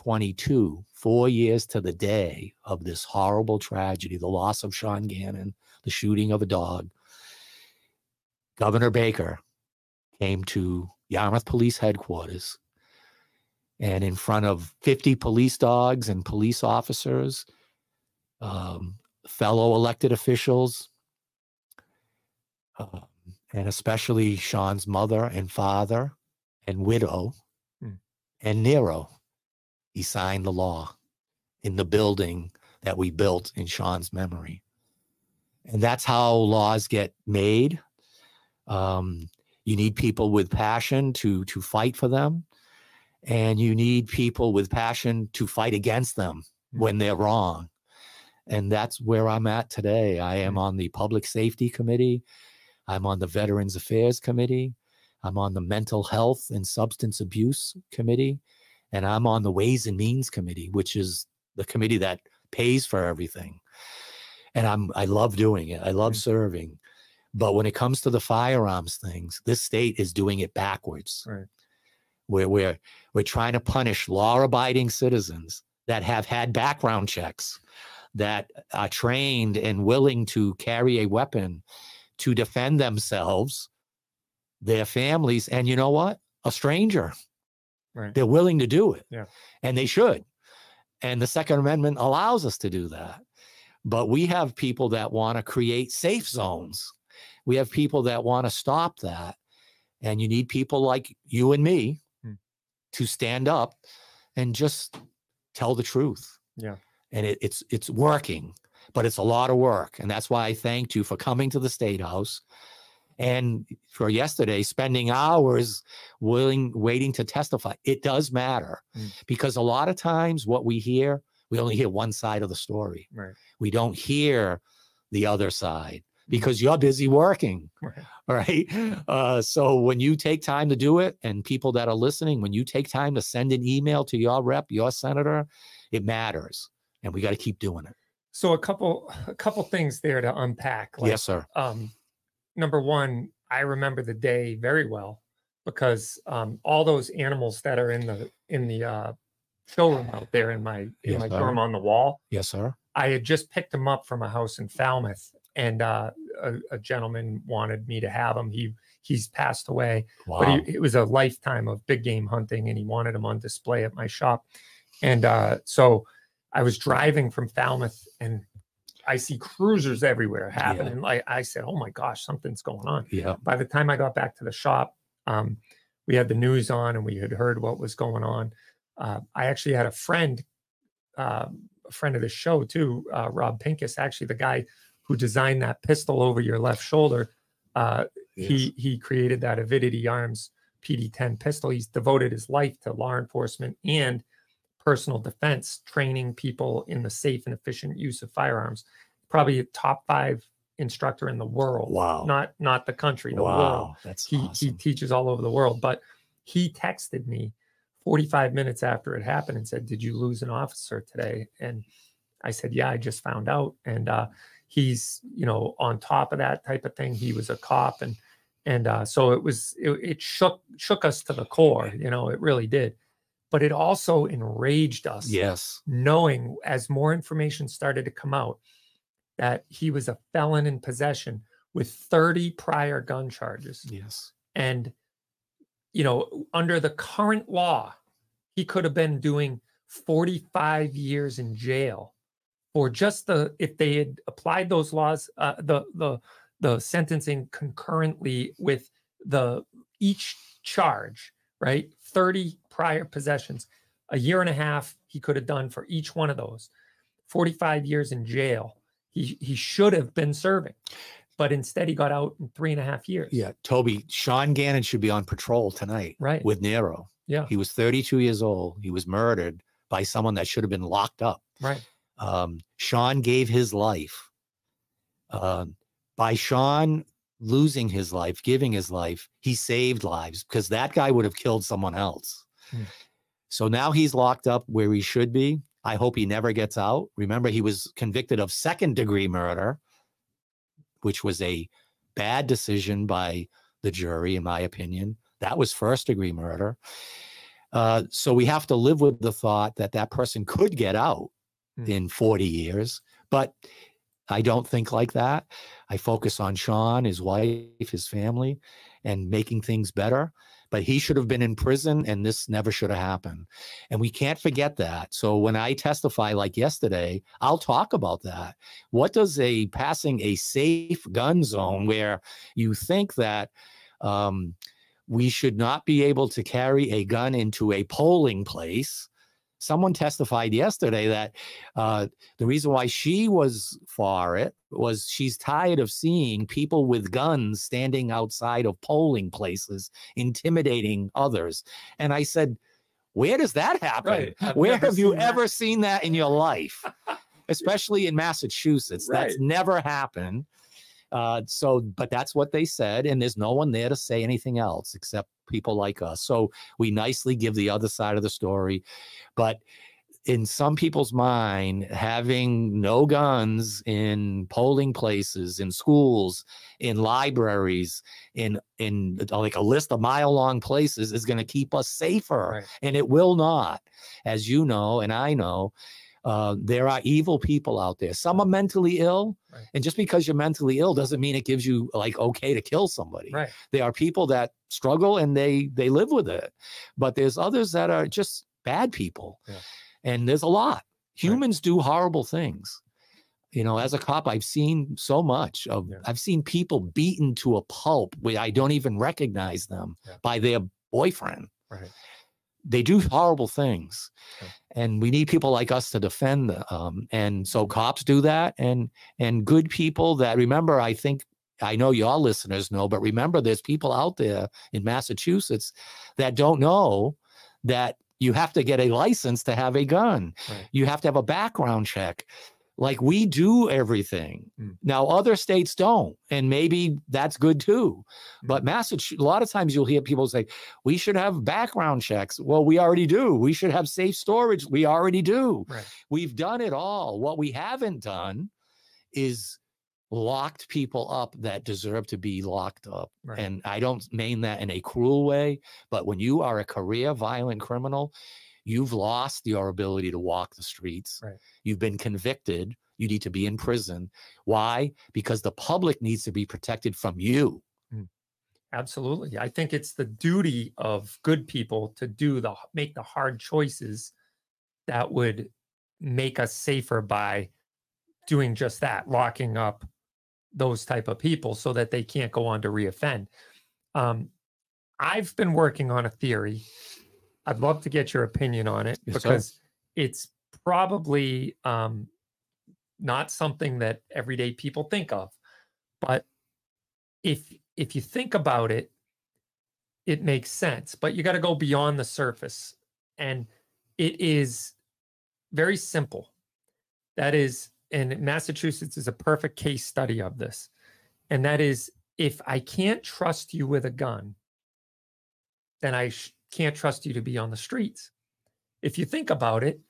2022, four years to the day of this horrible tragedy, the loss of Sean Gannon, the shooting of a dog, Governor Baker came to Yarmouth Police Headquarters and in front of 50 police dogs and police officers, um, fellow elected officials, um, and especially Sean's mother and father and widow Hmm. and Nero, he signed the law in the building that we built in Sean's memory. And that's how laws get made. Um, you need people with passion to to fight for them, and you need people with passion to fight against them when they're wrong. And that's where I'm at today. I am on the Public Safety Committee. I'm on the Veterans Affairs Committee. I'm on the Mental Health and Substance Abuse Committee. And I'm on the Ways and Means Committee, which is the committee that pays for everything. And I'm I love doing it. I love Mm. serving. But when it comes to the firearms things, this state is doing it backwards. Right. Where we're we're trying to punish law-abiding citizens that have had background checks, that are trained and willing to carry a weapon to defend themselves, their families, and you know what? A stranger. Right. They're willing to do it. Yeah. And they should. And the Second Amendment allows us to do that. But we have people that want to create safe zones. We have people that want to stop that. And you need people like you and me Hmm. to stand up and just tell the truth. Yeah. And it, it's it's working, but it's a lot of work. And that's why I thanked you for coming to the State House and for yesterday spending hours willing waiting to testify. It does matter Mm. because a lot of times what we hear, we only hear one side of the story. Right. We don't hear the other side because you're busy working Right. [laughs] right? Uh, so when you take time to do it, and people that are listening, when you take time to send an email to your rep, your senator, it matters, and we got to keep doing it. So a couple a couple things there to unpack. Like, yes, sir. um, number one, I remember the day very well because um, all those animals that are in the in the uh, showroom out there in my in Yes, my sir. dorm on the wall, Yes, sir. I had just picked them up from a house in Falmouth, and uh, a, a gentleman wanted me to have them. He he's passed away, Wow. but he, it was a lifetime of big game hunting, and he wanted them on display at my shop. And uh, so I was driving from Falmouth, and I see cruisers everywhere happening. Like I said, "Oh my gosh, something's going on." yeah. by the time I got back to the shop, um, we had the news on and we had heard what was going on. Uh, I actually had a friend, uh, a friend of the show too, uh, Rob Pincus, actually the guy who designed that pistol over your left shoulder. Uh, He he created that Avidity Arms PD10 pistol. He's devoted his life to law enforcement and personal defense, training people in the safe and efficient use of firearms. Probably a top five instructor in the world. Wow. Not not the country, the world. wow, that's He he teaches all over the world. But he texted me 45 minutes after it happened and said, Did you lose an officer today? And I said, Yeah, I just found out. And uh he's, you know, on top of that type of thing. He was a cop and and uh so it was it, it shook shook us to the core, you know, it really did. But it also enraged us yes. knowing as more information started to come out that he was a felon in possession with 30 prior gun charges Yes. and you know under the current law he could have been doing 45 years in jail for just the if they had applied those laws uh, the the the sentencing concurrently with the each charge right 30 prior possessions a year and a half he could have done for each one of those 45 years in jail he he should have been serving but instead he got out in three and a half years Yeah. Toby, Sean Gannon should be on patrol tonight right with Nero. Yeah. He was 32 years old. He was murdered by someone that should have been locked up. right Um, Sean gave his life. Um, by Sean losing his life, giving his life, he saved lives because that guy would have killed someone else. Hmm. So now he's locked up where he should be. I hope he never gets out. Remember, he was convicted of second degree murder, which was a bad decision by the jury, in my opinion. That was first degree murder. Uh, so we have to live with the thought that that person could get out Hmm. in 40 years. But I don't think like that. I focus on Sean, his wife, his family, and making things better. But he should have been in prison, and this never should have happened. And we can't forget that. So when I testify, like yesterday, I'll talk about that. What does a passing a safe gun zone where you think that um, we should not be able to carry a gun into a polling place? Someone testified yesterday that uh, the reason why she was for it was she's tired of seeing people with guns standing outside of polling places intimidating others. And I said, where does that happen? Right. Where have you that. ever seen that in your life? [laughs] Especially in Massachusetts. That's never happened. Uh, so, but that's what they said, and there's no one there to say anything else except people like us. So we nicely give the other side of the story, but in some people's mind, having no guns in polling places, in schools, in libraries, in in uh, like a list of mile long places is going to keep us safer, Right. and it will not, as you know and I know. Uh, there are evil people out there. Some are mentally ill, Right. and just because you're mentally ill doesn't mean it gives you like okay to kill somebody right there are people that struggle and they they live with it but there's others that are just bad people Yeah. and there's a lot humans do horrible things you know as a cop i've seen so much of Yeah. i've seen people beaten to a pulp where i don't even recognize them Yeah. by their boyfriend right they do horrible things Yeah. and we need people like us to defend them um, and so cops do that and and good people that remember i think i know your listeners know but remember there's people out there in massachusetts that don't know that you have to get a license to have a gun Right. you have to have a background check like we do everything. Mm. now other states don't and maybe that's good too. But massachusetts a lot of times you'll hear people say we should have background checks. Well we already do. We should have safe storage. We already do. Right. We've done it all. What we haven't done is locked people up that deserve to be locked up. Right. and i don't mean that in a cruel way but when you are a career violent criminal you've lost your ability to walk the streets Right. you've been convicted you need to be in prison why because the public needs to be protected from you Absolutely. I think it's the duty of good people to do the make the hard choices that would make us safer by doing just that, locking up those type of people so that they can't go on to reoffend. Um, I've been working on a theory. I'd love to get your opinion on it Yes, sir. because it's probably um, not something that everyday people think of, but if if you think about it, it makes sense. But you got to go beyond the surface, and it is very simple. That is, and Massachusetts is a perfect case study of this. And that is, if I can't trust you with a gun, then I sh- can't trust you to be on the streets. If you think about it,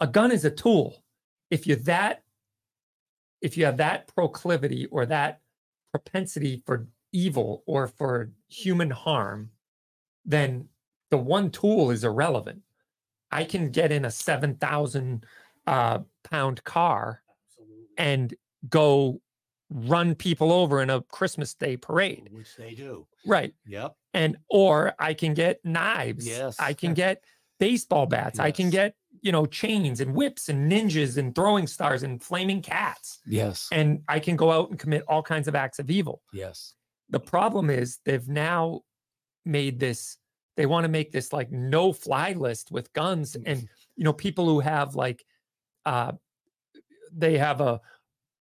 a gun is a tool. If you're that, if you have that proclivity or that propensity for evil or for human harm, then the one tool is irrelevant. I can get in a 7,000 uh, pound car and go run people over in a Christmas Day parade. Which they do. Right. Yep. And or I can get knives. Yes. I can get baseball bats. I can get, you know, chains and whips and ninjas and throwing stars and flaming cats. Yes. And I can go out and commit all kinds of acts of evil. Yes. The problem is they've now made this, they want to make this like no fly list with guns. And, you know, people who have like, uh, they have a,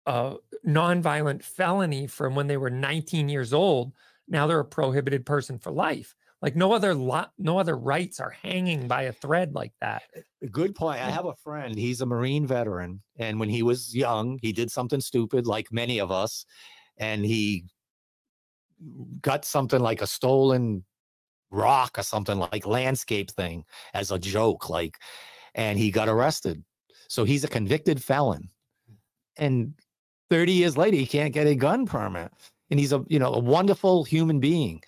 a nonviolent felony from when they were 19 years old. Now they're a prohibited person for life. Like no other lot, no other rights are hanging by a thread like that. Eh, eh, good point. I have a friend. He's a Marine veteran. And when he was young, he did something stupid, like many of us. And he got something like a stolen rock or something like landscape thing as a joke. Like, and he got arrested. So he's a convicted felon. And 30 years later, he can't get a gun permit. And he's a, you know, a wonderful human being.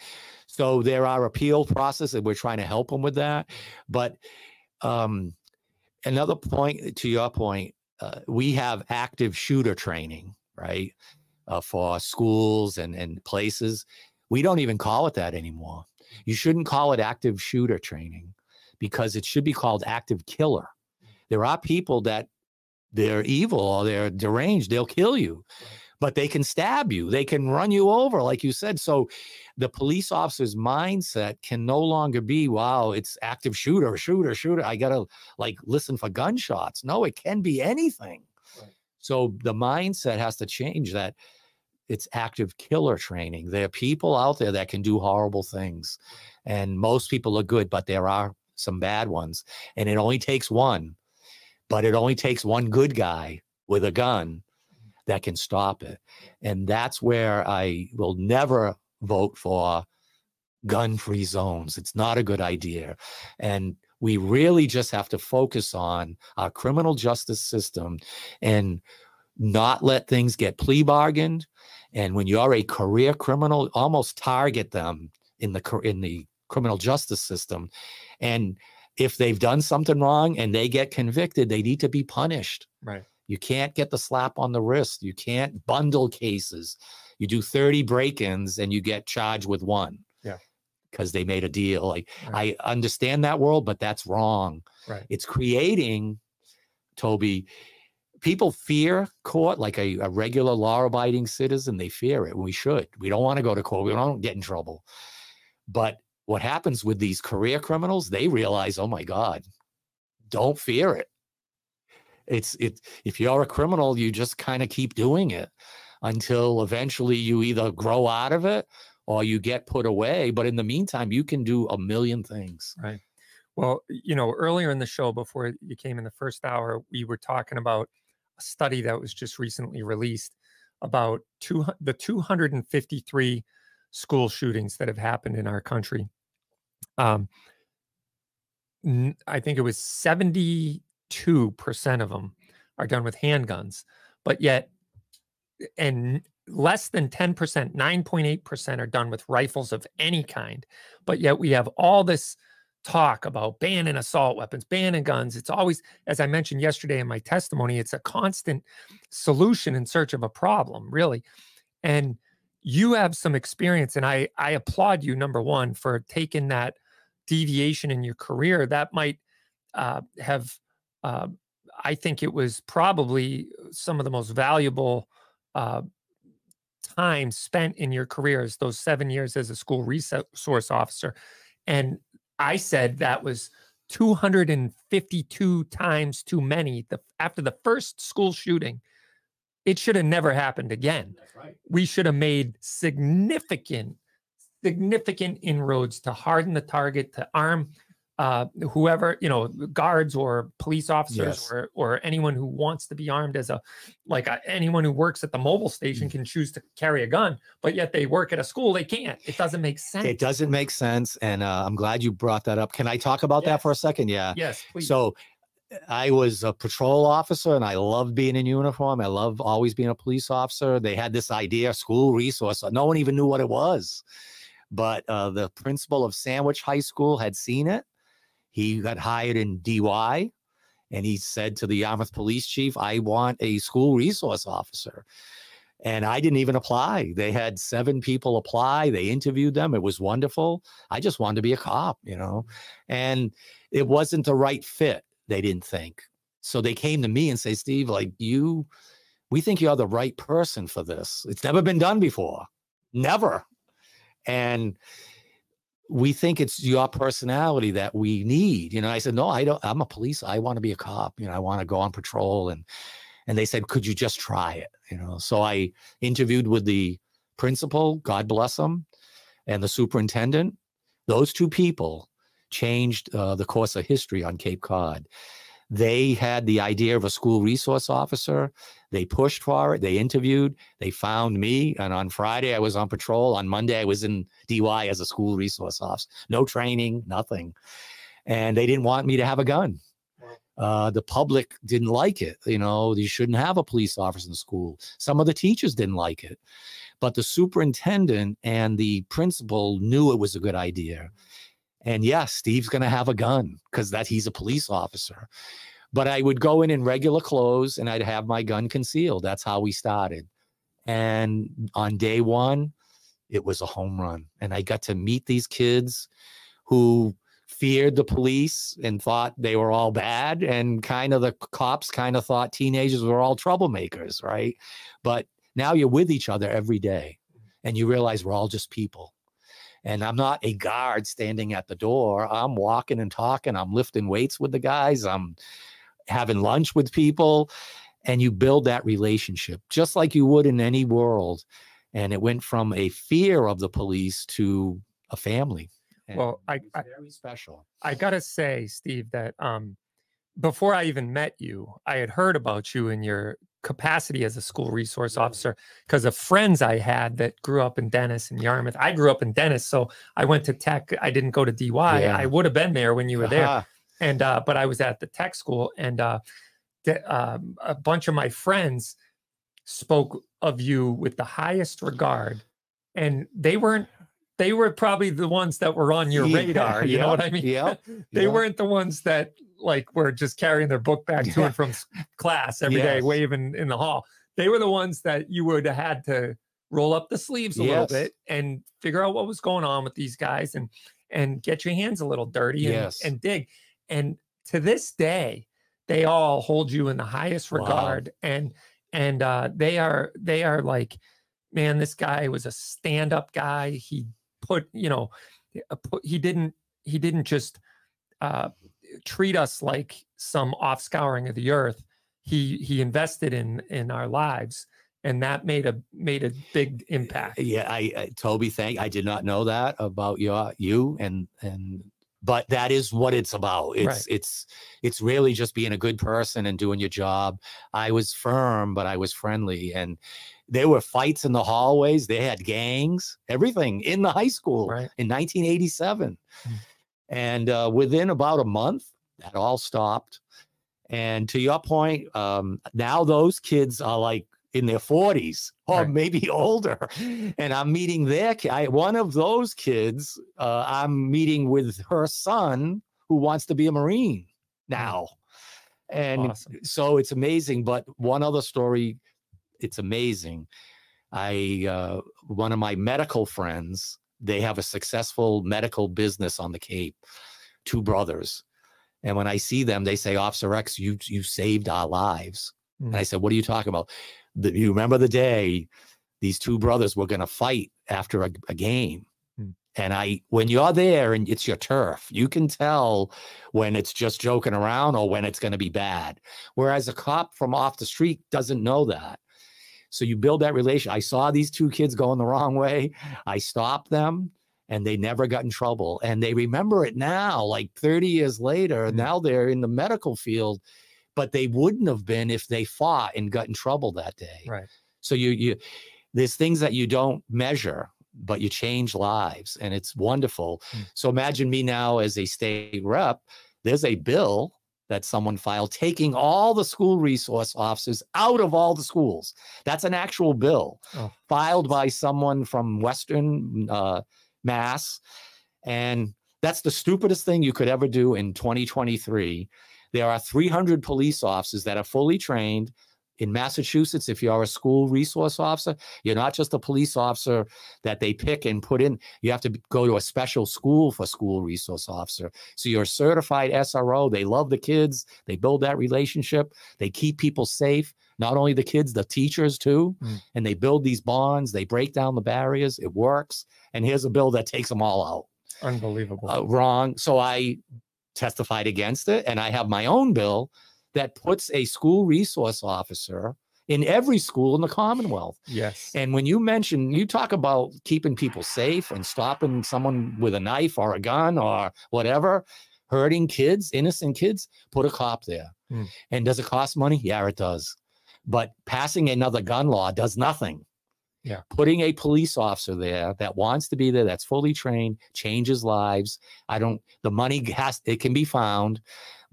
So there are appeal processes, and we're trying to help him with that. But um, another point to your point, uh, we have active shooter training, right, uh, for schools and and places. We don't even call it that anymore. You shouldn't call it active shooter training because it should be called active killer. There are people that they're evil or they're deranged, they'll kill you, but they can stab you, they can run you over, like you said. So the police officer's mindset can no longer be, wow, it's active shooter, shooter, shooter. I got to like listen for gunshots. No, it can be anything. Right. So the mindset has to change that it's active killer training. There are people out there that can do horrible things, and most people are good, but there are some bad ones. And it only takes one, but it only takes one good guy with a gun that can stop it. And that's where I will never vote for gun free zones. It's not a good idea. And we really just have to focus on our criminal justice system and not let things get plea bargained. And when you're a career criminal, almost target them in the in the criminal justice system. And if they've done something wrong and they get convicted, they need to be punished. Right. You can't get the slap on the wrist. You can't bundle cases. You do 30 break-ins and you get charged with one. Yeah. Because they made a deal. Like Right. I understand that world, but that's wrong. Right. It's creating, Toby, people fear court like a, a regular law-abiding citizen. They fear it. We should. We don't want to go to court. We don't get in trouble. But what happens with these career criminals? They realize, oh my God, don't fear it. It's it. If you're a criminal, you just kind of keep doing it until eventually you either grow out of it or you get put away. But in the meantime, you can do a million things. Right. Well, you know, earlier in the show, before you came in the first hour, we were talking about a study that was just recently released about two, the 253 school shootings that have happened in our country. Um, I think it was 72% of them are done with handguns, but yet, and less than 10%, 9.8% are done with rifles of any kind. But yet we have all this talk about banning assault weapons, banning guns. It's always, as I mentioned yesterday in my testimony, it's a constant solution in search of a problem, really. And you have some experience, and I I applaud you, number one, for taking that deviation in your career. That might uh, have, uh, I think it was probably some of the most valuable uh, time spent in your career is those seven years as a school resource officer. And I said that was 252 times too many. The, after the first school shooting, it should have never happened again. That's right. We should have made significant, significant inroads to harden the target, to arm uh, whoever you know guards or police officers Yes. or or anyone who wants to be armed as a like uh anyone who works at the mobile station can choose to carry a gun but yet they work at a school they can't it doesn't make sense It doesn't make sense. And uh, I'm glad you brought that up. Can I talk about that for a second? Yeah. yes please. So I was a patrol officer and I loved being in uniform. I love always being a police officer. They had this idea, school resource. No one even knew what it was. But uh, the principal of Sandwich High School had seen it. He got hired in DY and he said to the Yarmouth police chief, I want a school resource officer. And I didn't even apply. They had seven people apply. They interviewed them. It was wonderful. I just wanted to be a cop, you know, and it wasn't the right fit they didn't think. So they came to me and say, Steve, like you, we think you're the right person for this. It's never been done before. Never. And we think it's your personality that we need. You know, I said, no, I don't, I'm a police. I want to be a cop. You know, I want to go on patrol. And and they said, could you just try it? You know, so I interviewed with the principal, God bless him, and the superintendent. Those two people changed uh, the course of history on Cape Cod. They had the idea of a school resource officer. They pushed for it. They interviewed. They found me. And on Friday, I was on patrol. On Monday, I was in DY as a school resource officer. No training, nothing. And they didn't want me to have a gun. Uh, the public didn't like it. You know, you shouldn't have a police officer in the school. Some of the teachers didn't like it. But the superintendent and the principal knew it was a good idea. And yes, Steve's going to have a gun because that he's a police officer. But I would go in in regular clothes and I'd have my gun concealed. That's how we started. And on day one, it was a home run. And I got to meet these kids who feared the police and thought they were all bad. And kind of the cops kind of thought teenagers were all troublemakers, right? But now you're with each other every day and you realize we're all just people. And I'm not a guard standing at the door. I'm walking and talking. I'm lifting weights with the guys. I'm having lunch with people. And you build that relationship just like you would in any world. And it went from a fear of the police to a family. And Well, I- I- very special. I gotta say, Steve, that um, before I even met you, I had heard about you and your capacity as a school resource officer because of friends I had that grew up in Dennis and Yarmouth. I grew up in Dennis, so I went to tech. I didn't go to DY. Yeah. I would have been there when you were there, Aha. and uh, but I was at the tech school, and uh, the, um, a bunch of my friends spoke of you with the highest regard, and they weren't. They were probably the ones that were on your Yeah, radar. You know what I mean? Yeah. [laughs] they yeah. weren't the ones that like were just carrying their book bag to and from class every day, Yes. waving in the hall. They were the ones that you would have had to roll up the sleeves a little bit and figure out what was going on with these guys and and get your hands a little dirty and, Yes. and dig. And to this day, they all hold you in the highest regard. Wow. and and uh they are they are like man this guy was a stand-up guy he put you know uh, he didn't he didn't just uh treat us like some offscouring of the earth he he invested in in our lives and that made a made a big impact Yeah, I, I Toby, thank. I did not know that about your you and and but that is what it's about. It's Right. it's it's really just being a good person and doing your job. I was firm, but I was friendly, and there were fights in the hallways. They had gangs, everything in the high school right in 1987, Mm. and uh, within about a month, that all stopped. And to your point, um, now those kids are like in their 40s or Right. maybe [laughs] older. And I'm meeting their ki- I, one of those kids, uh, I'm meeting with her son who wants to be a Marine now. And Awesome. so it's amazing. But one other story, it's amazing. I, uh, one of my medical friends, they have a successful medical business on the Cape, two brothers. And when I see them, they say, Officer X, you you saved our lives. And I said, What are you talking about? The, you remember the day these two brothers were going to fight after a, a game. Hmm. And I, when you're there and it's your turf, you can tell when it's just joking around or when it's going to be bad. Whereas a cop from off the street doesn't know that. So you build that relation. I saw these two kids going the wrong way. I stopped them and they never got in trouble. And they remember it now, like 30 years later. Mm. Now they're in the medical field, but they wouldn't have been if they fought and got in trouble that day. Right. So you you there's things that you don't measure, but you change lives, and it's wonderful. Mm. So imagine me now as a state rep. There's a bill that someone filed taking all the school resource officers out of all the schools. That's an actual bill Oh. filed by someone from Western uh, Mass, and that's the stupidest thing you could ever do in 2023. There are 300 police officers that are fully trained in Massachusetts, if you're a school resource officer, you're not just a police officer that they pick and put in. You have to go to a special school for school resource officer. So you're a certified SRO. They love the kids. They build that relationship. They keep people safe. Not only the kids, the teachers too. Mm. And they build these bonds. They break down the barriers. It works. And here's a bill that takes them all out Unbelievable. uh, wrong. So I testified against it, and I have my own bill that puts a school resource officer in every school in the Commonwealth. yes. And when you mention, you talk about keeping people safe and stopping someone with a knife or a gun or whatever, hurting kids, innocent kids, put a cop there. Hmm. And does it cost money? Yeah, it does. But passing another gun law does nothing. Yeah. Putting a police officer there that wants to be there, that's fully trained, changes lives. I don't, the money has, it can be found.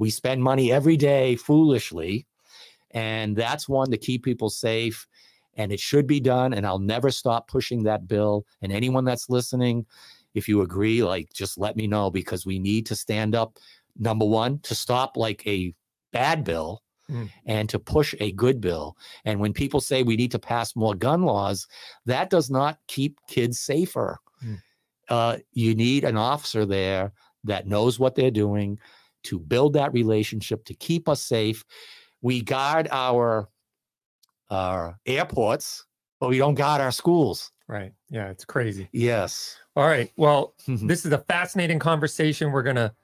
We spend money every day foolishly. And that's one to keep people safe. And it should be done. And I'll never stop pushing that bill. And anyone that's listening, if you agree, like just let me know because we need to stand up, number one, to stop like a bad bill Mm. and to push a good bill. And when people say we need to pass more gun laws, that does not keep kids safer. Mm. Uh, you need an officer there that knows what they're doing to build that relationship to keep us safe. We guard our our airports, but we don't guard our schools. right. Yeah. It's crazy. Yes. All right. Well, Mhm. this is a fascinating conversation. We're going to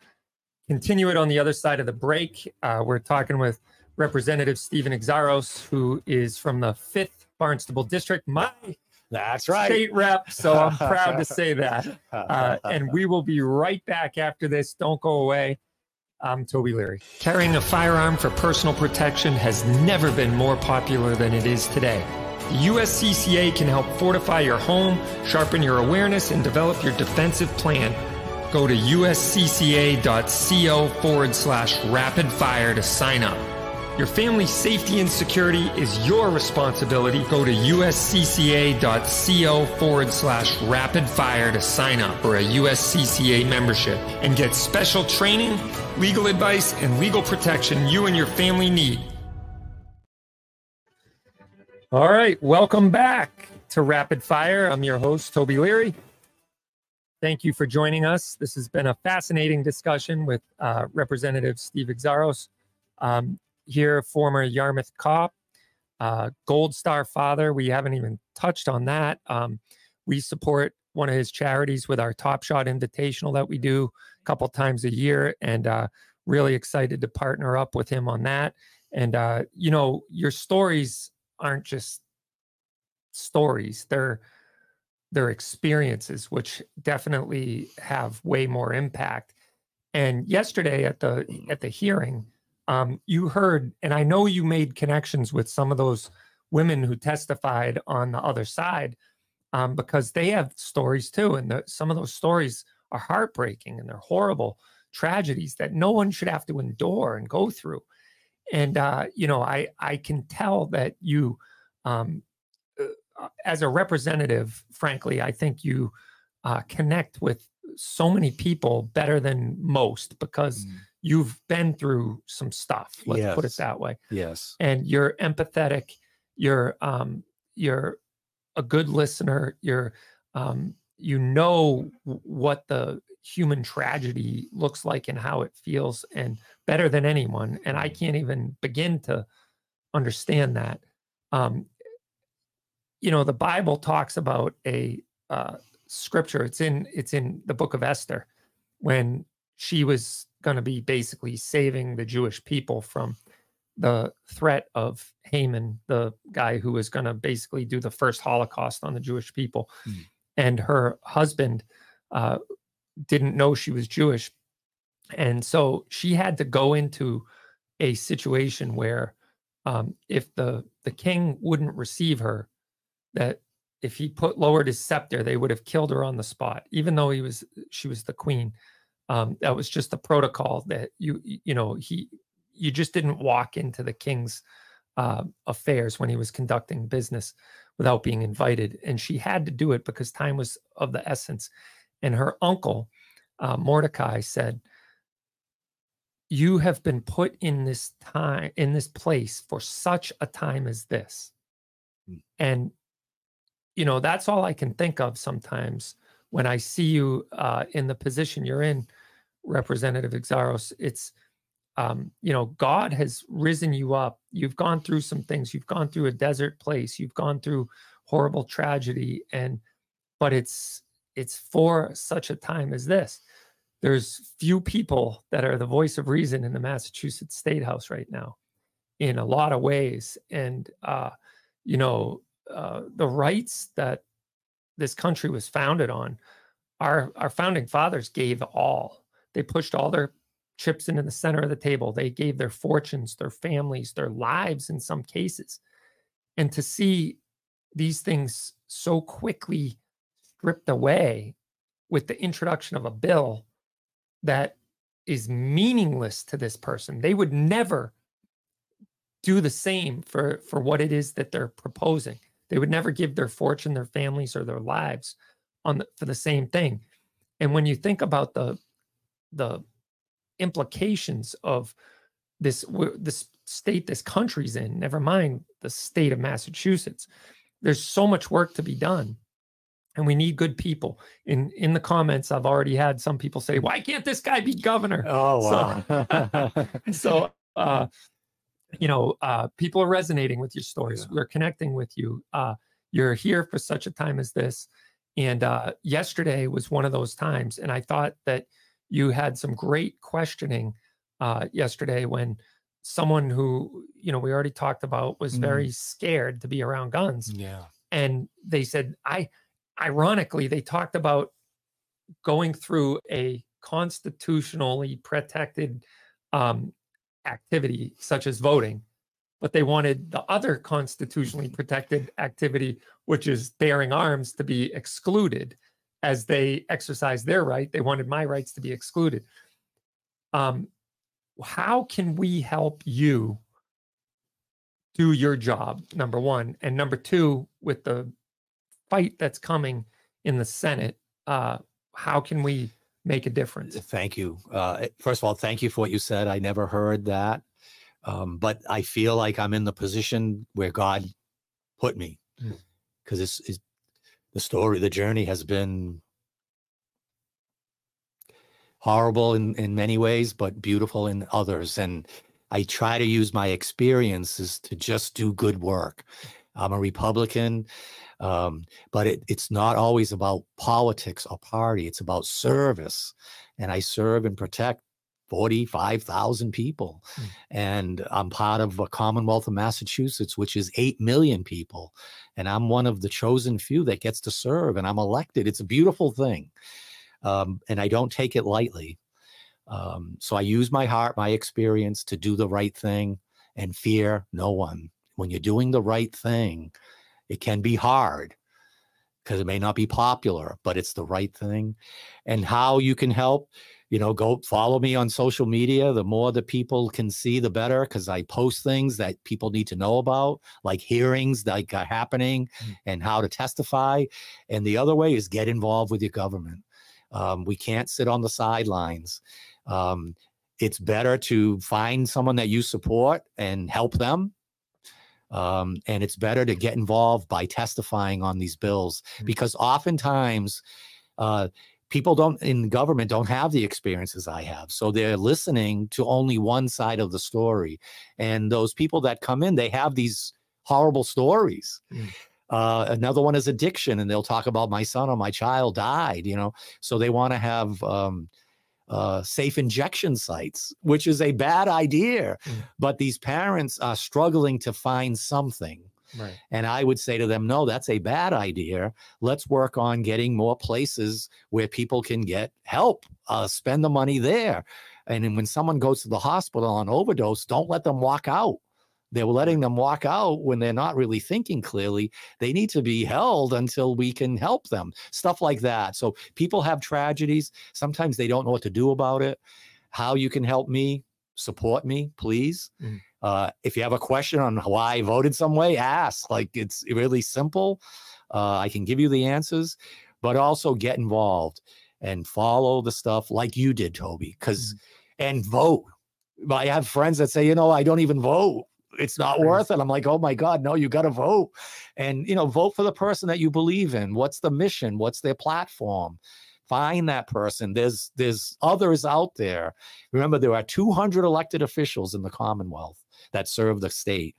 continue it on the other side of the break. Uh, we're talking with Representative Steven Xiarhos, who is from the 5th Barnstable District, my That's right. state rep. So I'm [laughs] proud to say that. [laughs] Uh, and we will be right back after this. Don't go away. I'm Toby Leary. Carrying a firearm for personal protection has never been more popular than it is today. The USCCA can help fortify your home, sharpen your awareness, and develop your defensive plan. Go to uscca.co forward slash rapid fire to sign up. Your family's safety and security is your responsibility. Go to uscca.co forward slash rapid fire to sign up for a USCCA membership and get special training, legal advice, and legal protection you and your family need. All right, welcome back to Rapid Fire. I'm your host, Toby Leary. Thank you for joining us. This has been a fascinating discussion with uh, Representative Steve Xiarhos. Um, here, former Yarmouth cop, uh, Gold Star father. We haven't even touched on that. Um, we support one of his charities with our Top Shot Invitational that we do a couple times a year, and uh, really excited to partner up with him on that. And uh, you know, your stories aren't just stories; they're they're experiences, which definitely have way more impact. And yesterday at the at the hearing, um, you heard, and I know you made connections with some of those women who testified on the other side um, because they have stories too, and the, some of those stories are heartbreaking and they're horrible tragedies that no one should have to endure and go through. And uh, you know, I I can tell that you, um, uh, as a representative, frankly, I think you uh, connect with so many people better than most because Mm. You've been through some stuff. Let's put it that way Yes. and you're empathetic you're um you're a good listener you're um you know what the human tragedy looks like and how it feels and better than anyone and i can't even begin to understand that um you know the bible talks about a uh scripture it's in it's in the book of esther when she was going to be basically saving the jewish people from the threat of Haman, the guy who was going to basically do the first Holocaust on the Jewish people. Mm. And her husband uh, didn't know she was Jewish. And so she had to go into a situation where um, if the, the king wouldn't receive her, that if he put lowered his scepter, they would have killed her on the spot, even though he was she was the queen. Um, that was just the protocol that you you know he you just didn't walk into the king's uh, affairs when he was conducting business without being invited, and she had to do it because time was of the essence. And her uncle uh, Mordecai said, "You have been put in this time in this place for such a time as this." Mm. And you know, that's all I can think of sometimes when I see you uh, in the position you're in, Representative Xiarhos. It's, um, you know, God has risen you up. You've gone through some things. You've gone through a desert place. You've gone through horrible tragedy, and but it's it's for such a time as this. There's few people that are the voice of reason in the Massachusetts State House right now, in a lot of ways, and uh, you know uh, the rights that this country was founded on, our our founding fathers gave all. They pushed all their chips into the center of the table. They gave their fortunes, their families, their lives in some cases. And to see these things so quickly stripped away with the introduction of a bill that is meaningless to this person. They would never do the same for for what it is that they're proposing. They would never give their fortune, their families, or their lives on the, for the same thing. And when you think about the the implications of this this state this country's in, never mind the state of Massachusetts, there's so much work to be done. And we need good people. In in the comments, I've already had some people say, "Why can't this guy be governor?" Oh wow! [laughs] So, so [laughs] uh, you know, uh, people are resonating with your stories. Yeah. We're connecting with you. Uh, you're here for such a time as this. And uh, yesterday was one of those times. And I thought that you had some great questioning uh, yesterday when someone who, you know, we already talked about was mm. very scared to be around guns. Yeah. And they said, I, ironically, they talked about going through a constitutionally protected um, activity such as voting, but they wanted the other constitutionally protected activity, which is bearing arms, to be excluded as they exercise their right. They wanted my rights to be excluded. Um, how can we help you do your job? Number one, and number two, with the fight that's coming in the Senate, uh, how can we make a difference. Thank you. Uh, first of all, thank you for what you said. I never heard that. Um, but I feel like I'm in the position where God put me because mm. it's, it's, the story, the journey has been horrible in, in many ways, but beautiful in others. And I try to use my experiences to just do good work. I'm a Republican. Um, but it, it's not always about politics or party. It's about service. And I serve and protect 45,000 people. Mm. And I'm part of a Commonwealth of Massachusetts, which is 8 million people. And I'm one of the chosen few that gets to serve and I'm elected. It's a beautiful thing. Um, and I don't take it lightly. Um, so I use my heart, my experience to do the right thing and fear no one. When you're doing the right thing, it can be hard because it may not be popular, but it's the right thing. And how you can help, you know, go follow me on social media. The more the people can see, the better, because I post things that people need to know about, like hearings like are happening mm-hmm. and how to testify. And the other way is get involved with your government. Um, we can't sit on the sidelines. Um, it's better to find someone that you support and help them um, and it's better to get involved by testifying on these bills mm-hmm. because oftentimes uh, people don't in government don't have the experiences I have. So they're listening to only one side of the story. And those people that come in, they have these horrible stories. Mm. Uh, another one is addiction, and they'll talk about my son or my child died, you know. So they want to have um, uh, safe injection sites, which is a bad idea. Mm. But these parents are struggling to find something. Right. And I would say to them, no, that's a bad idea. Let's work on getting more places where people can get help, uh, spend the money there. And then when someone goes to the hospital on overdose, don't let them walk out. They're letting them walk out when they're not really thinking clearly. They need to be held until we can help them. Stuff like that. So people have tragedies. Sometimes they don't know what to do about it. How you can help me, support me, please. Mm. Uh, if you have a question on why I voted some way, ask. Like it's really simple. Uh, I can give you the answers, but also get involved and follow the stuff like you did, Toby. Because and vote. I have friends that say, you know, I don't even vote. It's not Crazy. worth it. I'm like, oh my God, no, you got to vote. And, you know, vote for the person that you believe in. What's the mission? What's their platform? Find that person. There's there's others out there. Remember, there are 200 elected officials in the Commonwealth that serve the state.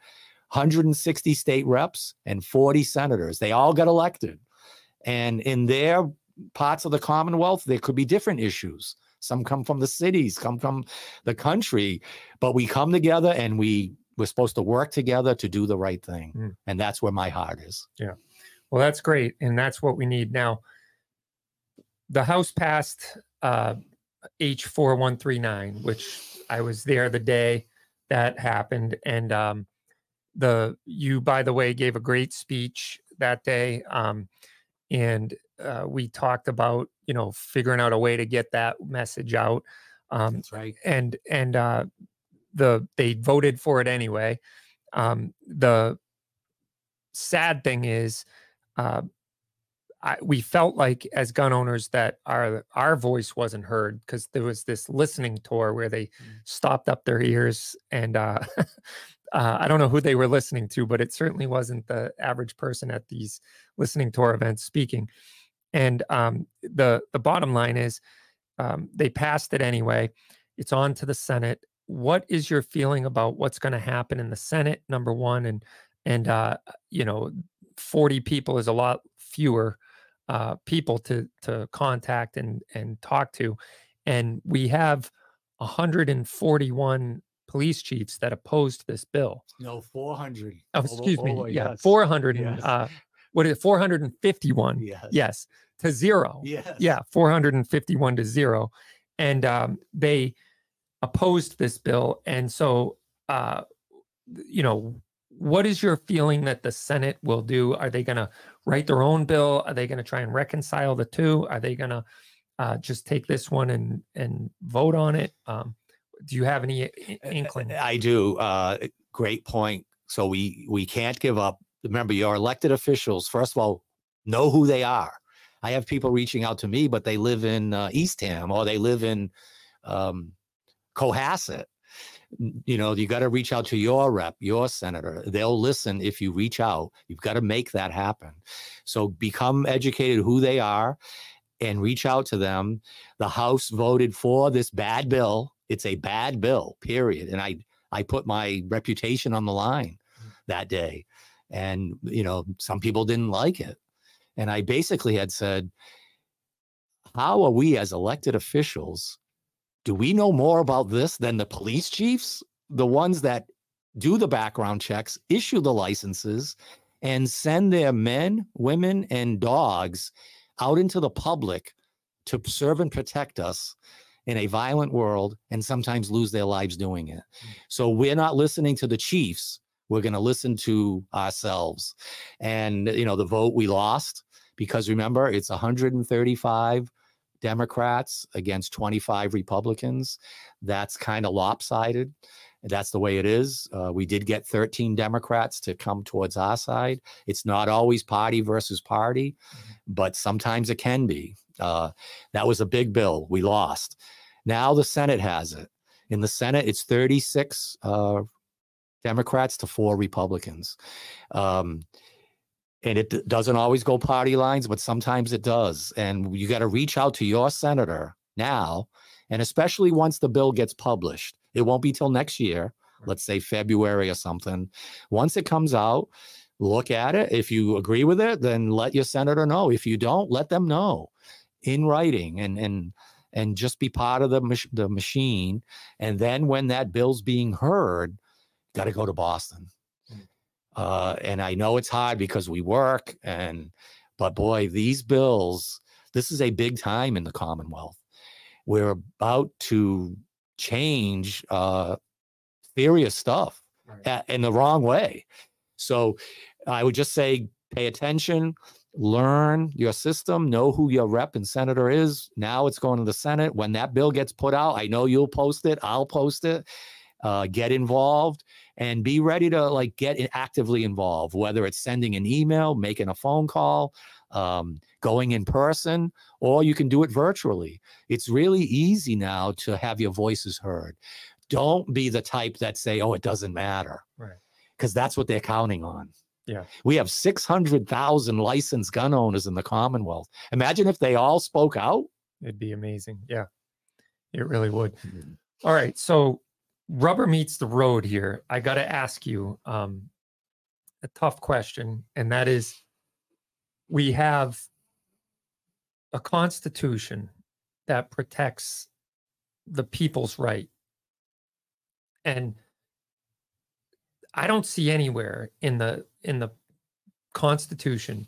160 state reps and 40 senators. They all got elected. And in their parts of the Commonwealth, there could be different issues. Some come from the cities, come from the country, but we come together and we we're supposed to work together to do the right thing. Mm. And that's where my heart is. Yeah. Well, that's great, and that's what we need now. The House passed uh, H four one three nine, which I was there the day that happened, and um, the you, by the way, gave a great speech that day, um, and uh, we talked about you know figuring out a way to get that message out, um, That's right. and and uh, the they voted for it anyway. Um, the sad thing is, uh, I, we felt like as gun owners that our our voice wasn't heard because there was this listening tour where they stopped up their ears and uh, [laughs] uh, I don't know who they were listening to, but it certainly wasn't the average person at these listening tour events speaking. And um, the the bottom line is, um, they passed it anyway. It's on to the Senate. What is your feeling about what's going to happen in the Senate? Number one, and and uh, you know, forty people is a lot fewer uh, people to to contact and and talk to, and we have 141 police chiefs that opposed this bill. No, 400. Oh, Over- excuse me. over, yeah, yes. 400. Yes. Uh, what is it? 451. Yes. Yes, to zero. Yes. Yeah, 451 to zero, and um, they opposed this bill. And so, uh, you know, what is your feeling that the Senate will do? Are they going to write their own bill? Are they going to try and reconcile the two? Are they going to uh, just take this one and and vote on it? Um, do you have any inkling? I do. Uh, great point. So we we can't give up. Remember, your elected officials. First of all, know who they are. I have people reaching out to me, but they live in uh, Eastham or they live in um, Cohasset. You know, you got to reach out to your rep, your senator. They'll listen if you reach out. You've got to make that happen. So become educated who they are and reach out to them. The House voted for this bad bill. It's a bad bill, period. And I I put my reputation on the line mm. that day. And you know, some people didn't like it. And I basically had said, how are we as elected officials? Do we know more about this than the police chiefs, the ones that do the background checks, issue the licenses, and send their men, women, and dogs out into the public to serve and protect us in a violent world and sometimes lose their lives doing it. Hmm. So we're not listening to the chiefs. We're going to listen to ourselves. And, you know, the vote we lost because remember, it's 135 Democrats against 25 Republicans. That's kind of lopsided. That's the way it is. Uh, we did get 13 Democrats to come towards our side. It's not always party versus party, but sometimes it can be. Uh, that was a big bill. We lost. Now the Senate has it. In the Senate, it's 36 uh, Democrats to four Republicans. Um, and it doesn't always go party lines, but sometimes it does. And you got to reach out to your senator now, and especially once the bill gets published. It won't be till next year, let's say February or something. Once it comes out, look at it. If you agree with it, then let your senator know. If you don't, let them know in writing and and and just be part of the mach- the machine. And then when that bill's being heard, got to go to Boston. Uh, and I know it's hard because we work and, but boy, these bills, this is a big time in the Commonwealth. We're about to change uh, serious stuff Right. a- in the wrong way. So I would just say pay attention, learn your system, know who your rep and senator is. Now it's going to the Senate. When that bill gets put out, I know you'll post it, I'll post it. Uh, get involved and be ready to like get actively involved, whether it's sending an email, making a phone call, um, going in person, or you can do it virtually. It's really easy now to have your voices heard. Don't be the type that say, "Oh, it doesn't matter," Right. because that's what they're counting on. Yeah. We have 600,000 licensed gun owners in the Commonwealth. Imagine if they all spoke out. It'd be amazing. Yeah, it really would. All right. So rubber meets the road here. I got to ask you um, a tough question, and that is we have a constitution that protects the people's right. And I don't see anywhere in the in the constitution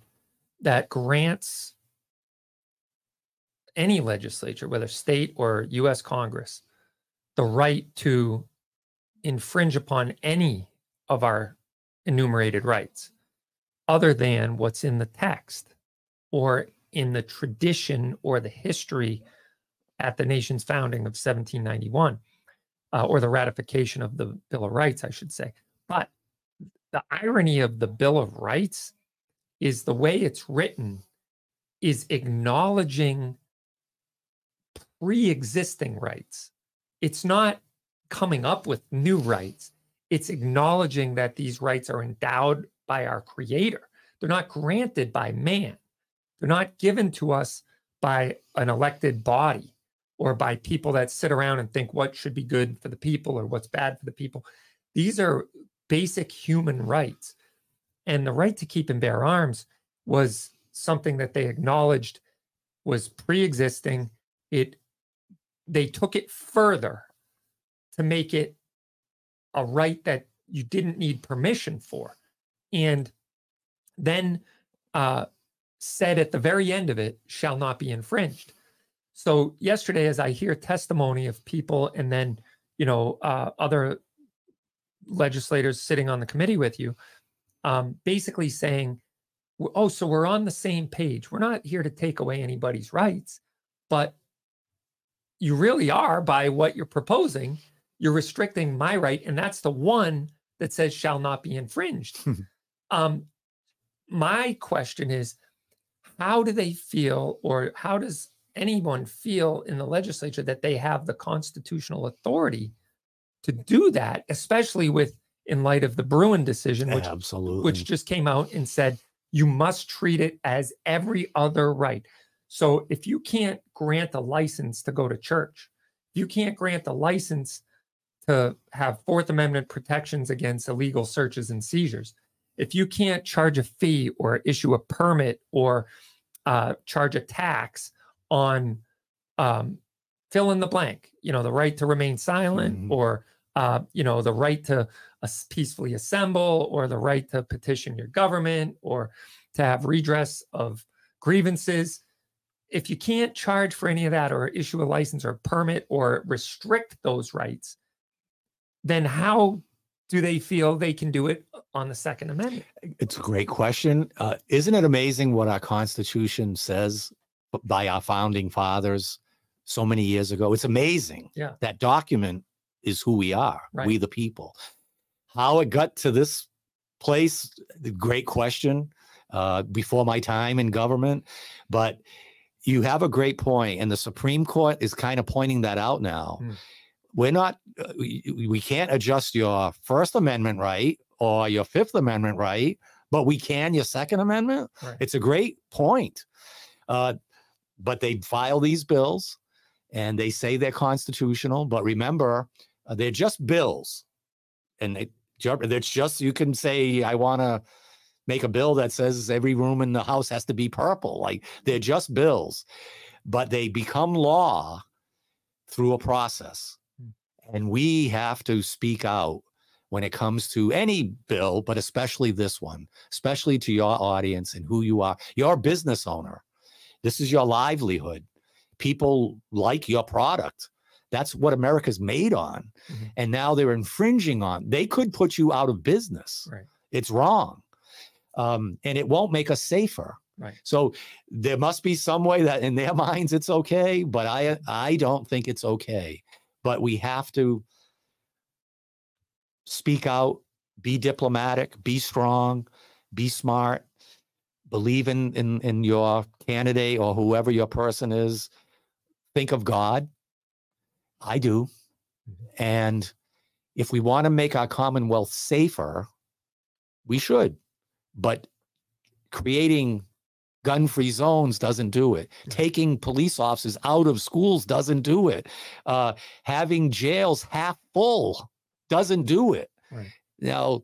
that grants any legislature, whether state or US Congress, the right to infringe upon any of our enumerated rights other than what's in the text or in the tradition or the history at the nation's founding of 1791 uh, or the ratification of the Bill of Rights, I should say. But the irony of the Bill of Rights is the way it's written is acknowledging pre-existing rights. It's not coming up with new rights. It's acknowledging that these rights are endowed by our creator. They're not granted by man. They're not given to us by an elected body or by people that sit around and think what should be good for the people or what's bad for the people. These are basic human rights. And the right to keep and bear arms was something that they acknowledged was pre-existing. It they took it further to make it a right that you didn't need permission for. And then uh, said at the very end of it, shall not be infringed. So yesterday, as I hear testimony of people and then, you know, uh, other legislators sitting on the committee with you, um, basically saying, oh, so we're on the same page. We're not here to take away anybody's rights, but you really are by what you're proposing. You're restricting my right, and that's the one that says shall not be infringed. [laughs] um, my question is, how do they feel, or how does anyone feel in the legislature that they have the constitutional authority to do that, especially with in light of the Bruen decision, which Absolutely. which just came out and said you must treat it as every other right. So if you can't grant a license to go to church, you can't grant a license to have Fourth Amendment protections against illegal searches and seizures, if you can't charge a fee or issue a permit or uh, charge a tax on um, fill in the blank, you know, the right to remain silent Mhm. or, uh, you know, the right to as- peacefully assemble or the right to petition your government or to have redress of grievances. If you can't charge for any of that or issue a license or permit or restrict those rights, then how do they feel they can do it on the Second Amendment? It's a great question. Uh, isn't it amazing what our Constitution says by our founding fathers so many years ago? It's amazing. Yeah. That document is who we are, we the people. How it got to this place, great question. Uh, before my time in government, but you have a great point, and the Supreme Court is kind of pointing that out now. Mm. We're not, uh, we, we can't adjust your First Amendment right or your Fifth Amendment right, but we can your Second Amendment. Right. It's a great point. Uh, but they file these bills and they say they're constitutional. But remember, uh, they're just bills. And they, it's just, you can say, I want to make a bill that says every room in the house has to be purple. Like they're just bills, but they become law through a process. And we have to speak out when it comes to any bill, but especially this one, especially to your audience and who you are. You're a business owner. This is your livelihood. People like your product. That's what America's made on. Mhm. And now they're infringing on. They could put you out of business. Right. It's wrong. Um, and it won't make us safer. Right. So there must be some way that in their [laughs] minds it's okay, but I I don't think it's okay. But we have to speak out, be diplomatic, be strong, be smart, believe in in in your candidate or whoever your person is. Think of God. I do. Mm-hmm. And if we want to make our Commonwealth safer, we should. But creating gun free zones doesn't do it. Taking police officers out of schools doesn't do it. Uh, having jails half full doesn't do it. Right. Now,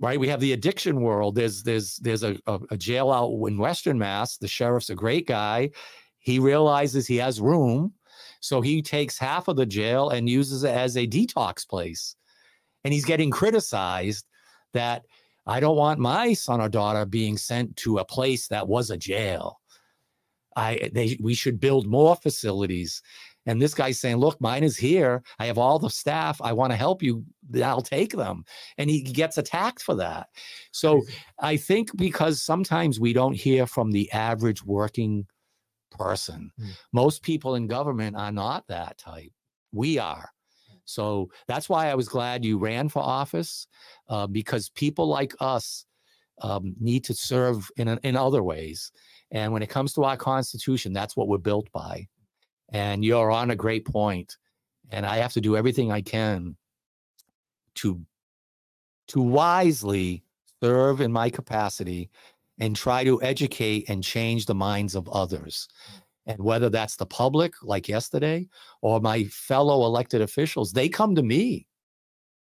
right, we have the addiction world. There's there's there's a, a, a jail out in Western Mass. The sheriff's a great guy. He realizes he has room. So he takes half of the jail and uses it as a detox place. And he's getting criticized that I don't want my son or daughter being sent to a place that was a jail. I they we should build more facilities. And this guy's saying, look, mine is here. I have all the staff. I want to help you. I'll take them. And he gets attacked for that. So I think because sometimes we don't hear from the average working person. Mm. Most people in government are not that type. We are. So that's why I was glad you ran for office uh, because people like us um, need to serve in, in other ways. And when it comes to our Constitution, that's what we're built by. And you're on a great point. And I have to do everything I can to to wisely serve in my capacity and try to educate and change the minds of others. And whether that's the public, like yesterday, or my fellow elected officials, they come to me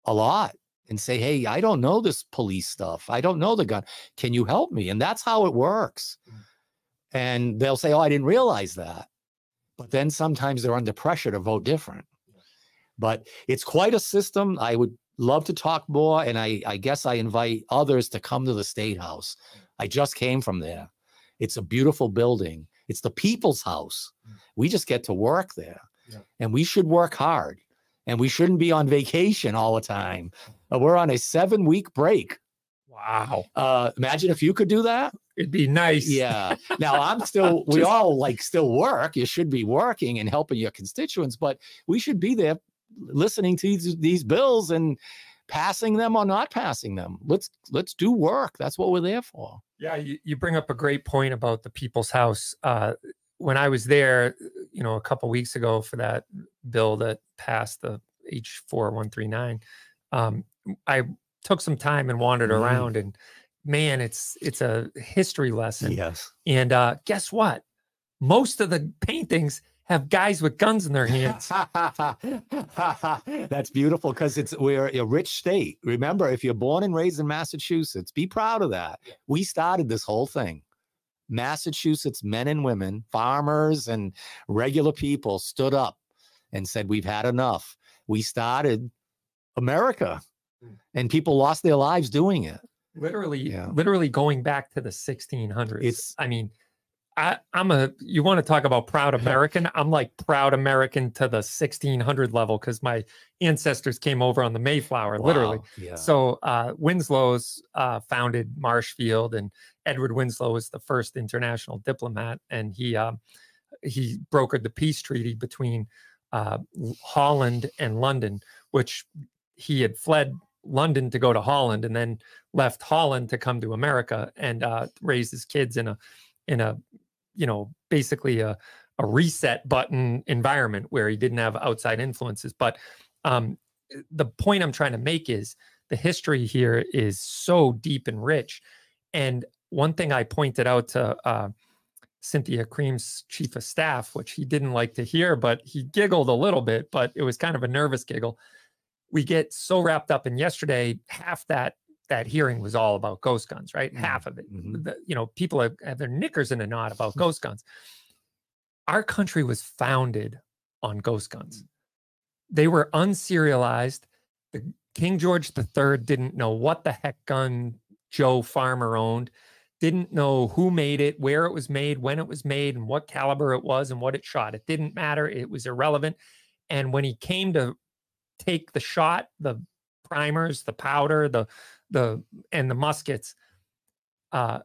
a lot and say, Hey, I don't know this police stuff. I don't know the gun. Can you help me? And that's how it works. Mm. And they'll say, Oh, I didn't realize that. But then sometimes they're under pressure to vote different. But it's quite a system. I would love to talk more. And I, I guess I invite others to come to the State House. I just came from there. It's a beautiful building. It's the people's house. Mm. We just get to work there. Yeah. And we should work hard. And we shouldn't be on vacation all the time. Uh, We're on a seven week break. Wow. Uh, imagine if you could do that. It'd be nice. Yeah. Now I'm [laughs] still, we all like still work. You should be working and helping your constituents, but we should be there listening to these, these bills and passing them or not passing them. Let's let's do work. That's what we're there for. Yeah, you, you bring up a great point about the People's House. Uh, when I was there, you know, a couple weeks ago for that bill that passed the H four one three nine, um, I took some time and wandered Mhm. around, and man, it's it's a history lesson. Yes. And uh, guess what? Most of the paintings have guys with guns in their hands. [laughs] That's beautiful because it's we're a rich state. Remember, if you're born and raised in Massachusetts, be proud of that. We started this whole thing. Massachusetts men and women, farmers and regular people stood up and said, We've had enough. We started America Mm. and people lost their lives doing it. literally Yeah. literally going back to the 1600s It's- i mean I, i'm a you want to talk about proud american? I'm like proud american to the 1600 level because my ancestors came over on the mayflower literally. Yeah. so uh, winslow's uh, founded marshfield and edward winslow was the first international diplomat and he um, he brokered the peace treaty between uh, holland and london which he had fled london to go to holland and then left holland to come to america and uh, raise his kids in a in a you know basically a, a reset button environment where he didn't have outside influences but um, the point i'm trying to make is the history here is so deep and rich and one thing i pointed out to uh, cynthia creem's chief of staff which he didn't like to hear but he giggled a little bit but it was kind of a nervous giggle. We get so wrapped up in yesterday half that that hearing was all about ghost guns right Mhm, half of it mhm. The- you know people have, have their knickers in a knot about [laughs] ghost guns our country was founded on ghost guns they were unserialized the, King George III didn't know what the heck gun Joe Farmer owned, didn't know who made it, where it was made, when it was made, and what caliber it was and what it shot. It didn't matter. It was irrelevant. And when he came to take the shot, the primers, the powder, the the and the muskets, uh,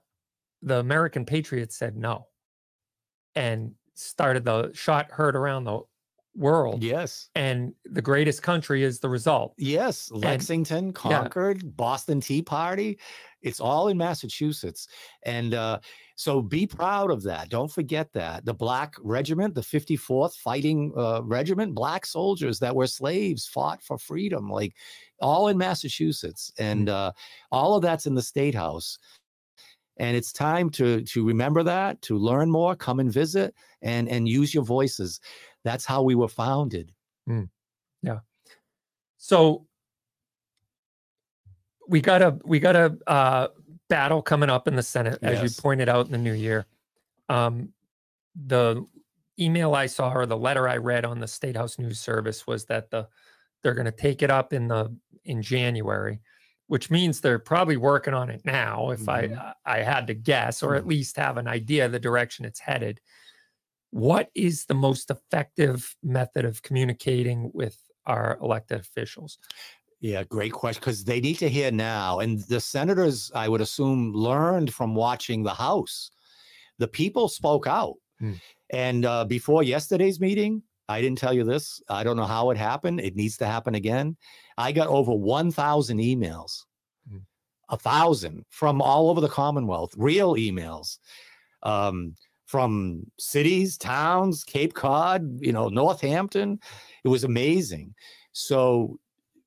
the American Patriots said no, and started the shot heard around the world. Yes. And the greatest country is the result. Yes. Lexington, Concord, Boston Tea Party. It's all in Massachusetts. And uh, so be proud of that. Don't forget that. The Black Regiment, the 54th Fighting uh, Regiment, black soldiers that were slaves fought for freedom, like all in Massachusetts. And uh, all of that's in the State House. And it's time to to remember that, to learn more, come and visit, and and use your voices. That's how we were founded. Yeah. So we got a we got a uh, battle coming up in the Senate, as Yes. you pointed out in the new year. Um, the email I saw or the letter I read on the State House News Service was that the they're going to take it up in the in January, which means they're probably working on it now. If Mhm. I I had to guess, or at least have an idea of the direction it's headed. What is the most effective method of communicating with our elected officials? Yeah, great question. Because they need to hear now. And the senators, I would assume, learned from watching the House. The people spoke out. Hmm. And uh, before yesterday's meeting, I didn't tell you this. I don't know how it happened. It needs to happen again. I got over 1,000 emails, Hmm. a thousand from all over the Commonwealth, real emails um, from cities, towns, Cape Cod, you know, Northampton. It was amazing. So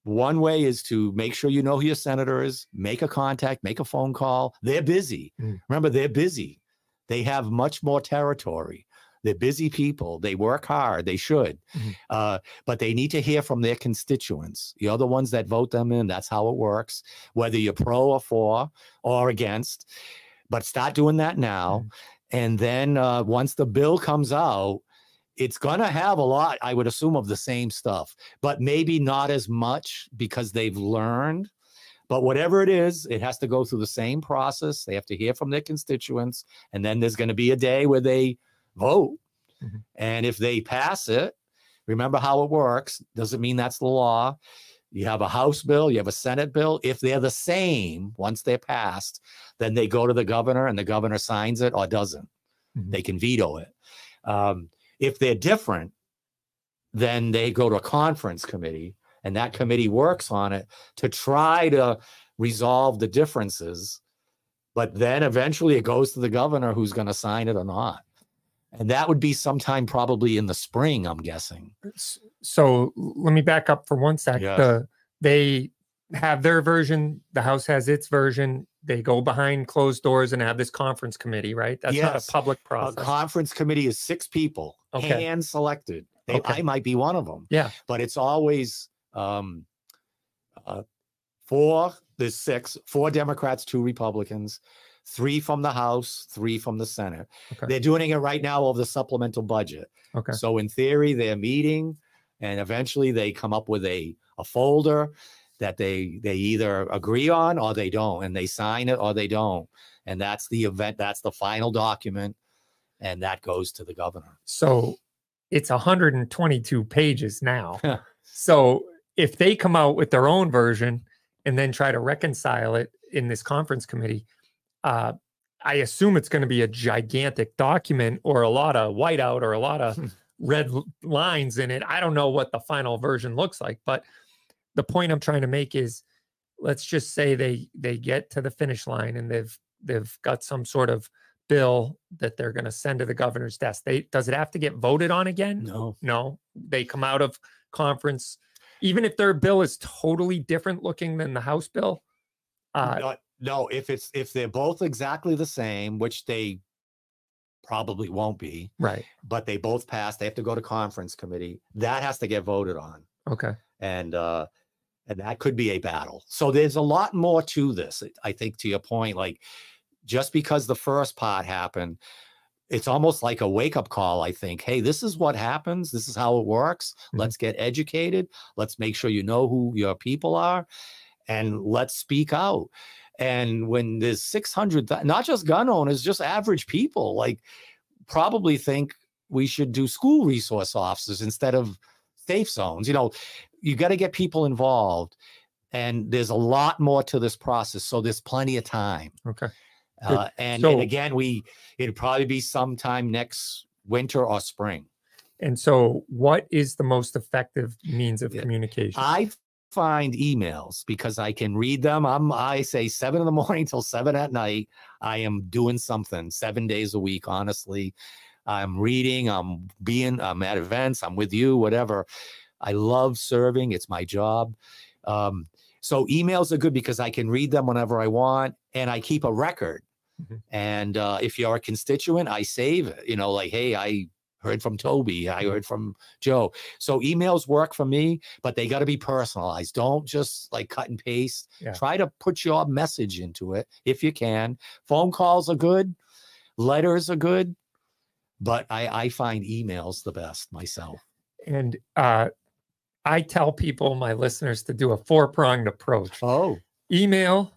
one way is to make sure you know who your senator is, make a contact, make a phone call. They're busy. Mm. Remember, they're busy. They have much more territory. They're busy people. They work hard. They should. Mhm. Uh, but they need to hear from their constituents. You're the ones that vote them in. That's how it works, whether you're pro or for or against. But start doing that now. And then uh, once the bill comes out, it's going to have a lot, I would assume, of the same stuff, but maybe not as much because they've learned. But whatever it is, it has to go through the same process. They have to hear from their constituents. And then there's going to be a day where they vote. Mhm. And if they pass it, remember how it works. Doesn't mean that's the law. You have a House bill, you have a Senate bill. If they're the same, once they're passed, then they go to the governor and the governor signs it or doesn't. Mhm. They can veto it. Um, if they're different, then they go to a conference committee and that committee works on it to try to resolve the differences. But then eventually it goes to the governor who's going to sign it or not. And that would be sometime probably in the spring, I'm guessing. So let me back up for one sec. Yes. The, they have their version. The House has its version. They go behind closed doors and have this conference committee, right? That's not Yes. a public A process. conference committee is six people, Okay. hand selected. Okay. I might be one of them. Yeah. But it's always um, uh, four, there's six, four Democrats, two Republicans, three from the House, three from the Senate. Okay. They're doing it right now over the supplemental budget. okay. So in theory, they're meeting and eventually they come up with a, a folder that they they either agree on or they don't and they sign it or they don't and that's the event that's the final document and that goes to the governor So it's 122 pages now. [laughs] So if they come out with their own version and then try to reconcile it in this conference committee, uh, I assume it's going to be a gigantic document or a lot of whiteout or a lot of [laughs] red lines in it. I don't know what the final version looks like, but the point I'm trying to make is let's just say they they get to the finish line and they've they've got some sort of bill that they're going to send to the governor's desk. They does it have to get voted on again? no No. They come out of conference even if their bill is totally different looking than the house bill. Uh no, no if it's if they're both exactly the same which they probably won't be right. but they both pass they have to go to conference committee that has to get voted on Okay. and uh and that could be a battle so there's a lot more to this i think to your point like just because the first part happened it's almost like a wake up call. I think, hey, this is what happens. This is how it works. Mhm. Let's get educated. Let's make sure you know who your people are, and let's speak out. And when there's 600, not just gun owners, just average people, like probably think we should do school resource officers instead of safe zones. You know, you got to get people involved. And there's a lot more to this process. So there's plenty of time. Okay. Uh, and, So- and again, we it'd probably be sometime next winter or spring. And so, what is the most effective means of communication? I find emails because I can read them. I'm I say seven in the [laughs] morning till seven at night. I am doing something seven days a week. Honestly, I'm reading. I'm being. I'm at events. I'm with you. Whatever. I love serving. It's my job. Um, so emails are good because I can read them whenever I want, and I keep a record. Mhm. And uh, if you're a constituent, I save it. You know, like, hey, I heard from Toby. I Mhm. heard from Joe. So emails work for me, but they got to be personalized. Don't just like cut and paste. Yeah. Try to put your message into it if you can. Phone calls are good, letters are good, but I, I find emails the best myself. and uh, I tell people, my listeners, to do a four pronged approach Oh, email,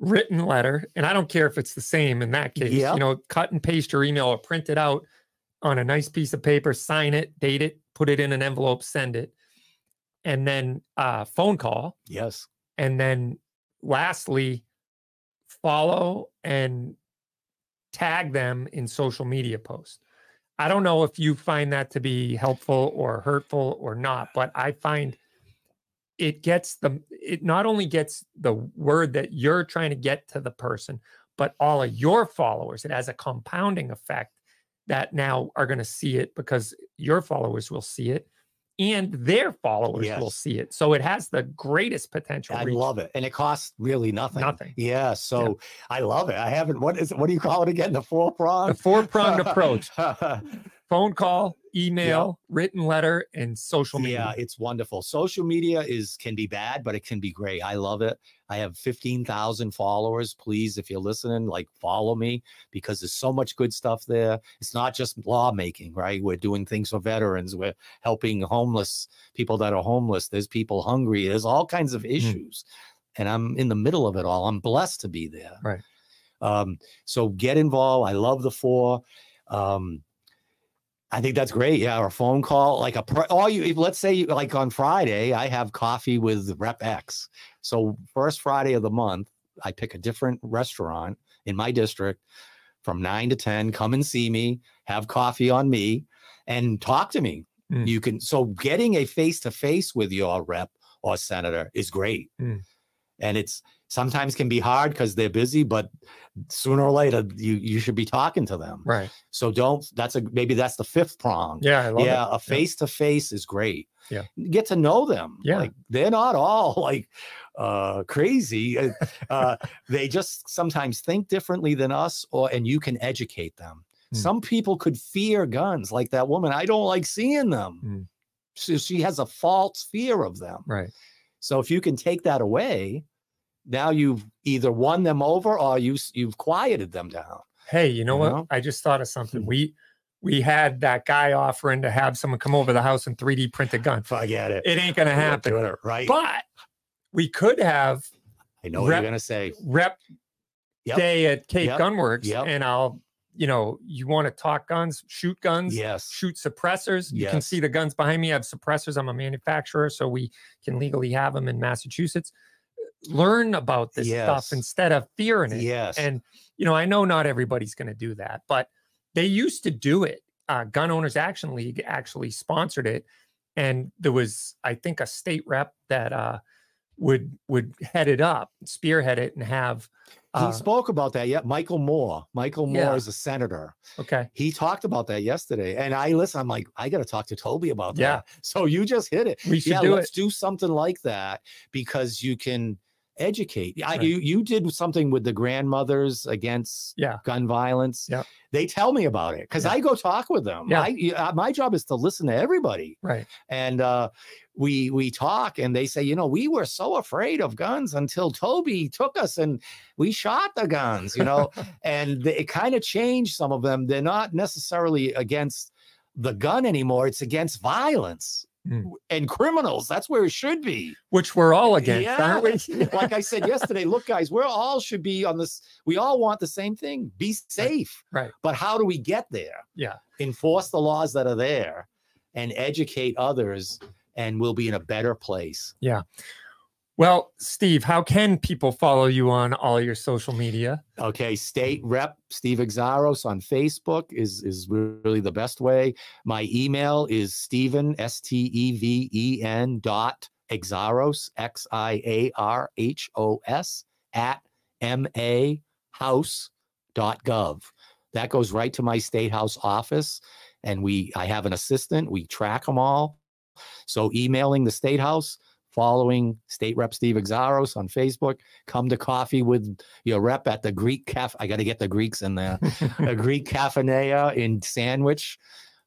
written letter, and I don't care if it's the same in that case. Yep. You know, cut and paste your email or print it out on a nice piece of paper, sign it, date it, put it in an envelope, send it. And then uh, phone call. yes. And then lastly, follow and tag them in social media posts. I don't know if you find that to be helpful or hurtful or not, but I find it gets the it not only gets the word that you're trying to get to the person, but all of your followers. It has a compounding effect that now are going to see it because your followers will see it and their followers will see it. So it has the greatest potential I reach. love it. And it costs really nothing. Nothing. Yeah. So I love it. I haven't, what is it? What do you call it again? The four prong? The four pronged [laughs] approach [laughs] phone call, email, written letter, and social media. Yeah, it's wonderful. Social media is can be bad, but it can be great. I love it. I have 15,000 followers. Please, if you're listening, like follow me because there's so much good stuff there. It's not just lawmaking, right? We're doing things for veterans. We're helping homeless people that are homeless. There's people hungry. There's all kinds of issues. And I'm in the middle of it all. I'm blessed to be there. Right. Um, so get involved. I love the four. Um, I think that's great. Yeah, or a phone call, like a all you. if- Let's say you- like on Friday, I have coffee with Rep X. So first Friday of the month, I pick a different restaurant in my district from nine to ten. Come and see me, have coffee on me, and talk to me. Mm. You can. So getting a face to face with your rep or senator is great, Mm. and it's sometimes can be hard because they're busy, but sooner or later you you should be talking to them. Right. So don't. That's a maybe that's the fifth prong. Yeah, I love yeah, it. a face to face is great. Yeah. get to know them. Yeah. like they're not all [laughs] like uh crazy. Uh, uh, they just sometimes think differently than us, or and you can educate them. Mm. Some people could fear guns, like that woman. I don't like seeing them. Mm. So she has a false fear of them. Right. So if you can take that away, now you've either won them over or you you've quieted them down. Hey, you know You what? know? I just thought of something. Hmm. We we had that guy offering to have someone come over the house and 3D print a gun. Forget it. It ain't gonna happen. doing it right. But we could have I know what rep- you're gonna say. rep Yep. day at Cape Yep. Gunworks, Yep. and I'll, you know, you want to talk guns, shoot guns, Yes. shoot suppressors. You can see the guns behind me. I have suppressors. I'm a manufacturer, so we can legally have them in Massachusetts. Learn about this Yes. stuff instead of fearing it. Yes. And you know, I know not everybody's going to do that, but they used to do it. Uh, Gun Owners Action League actually sponsored it, and there was, I think, a state rep that uh, would would head it up, spearhead it, and have. he Uh, spoke about that. Yeah, Michael Moore. Michael Moore Yeah. is a senator. okay, He talked about that yesterday, and I listen. I'm like, I got to talk to Toby about that. Yeah. [laughs] So you just hit it. we should yeah, do let's it. do something like that because you can educate. I, Right. you you did something with the grandmothers against Yeah. gun violence. Yeah. They tell me about it because Yeah. I go talk with them. Yeah. I, yeah, my job is to listen to everybody Right. and uh, we we talk and they say you know we were so afraid of guns until toby took us and we shot the guns you know [laughs] and they- it kind of changed some of them they're not necessarily against the gun anymore it's against violence Mm. and criminals. That's where it should be. Which we're all against, aren't we? [laughs] like i said yesterday look guys we're all should be on this we all want the same thing. Be safe. Right. but how do we get there? Yeah. enforce the laws that are there and educate others and we'll be in a better place Well, Steve, how can people follow you on all your social media? okay state rep steve Xiarhos on facebook is is really the best way. My email is s-t-e-v-e-n dot Xiarhos x-i-a-r-h-o-s at ma House dot gov. That goes right to my state house office and we i have an assistant we track them all. So emailing the state house following state rep. Steve Xiarhos on facebook come to coffee with your rep at the greek cafe i got to get the greeks in there. A [laughs] greek cafeteria in sandwich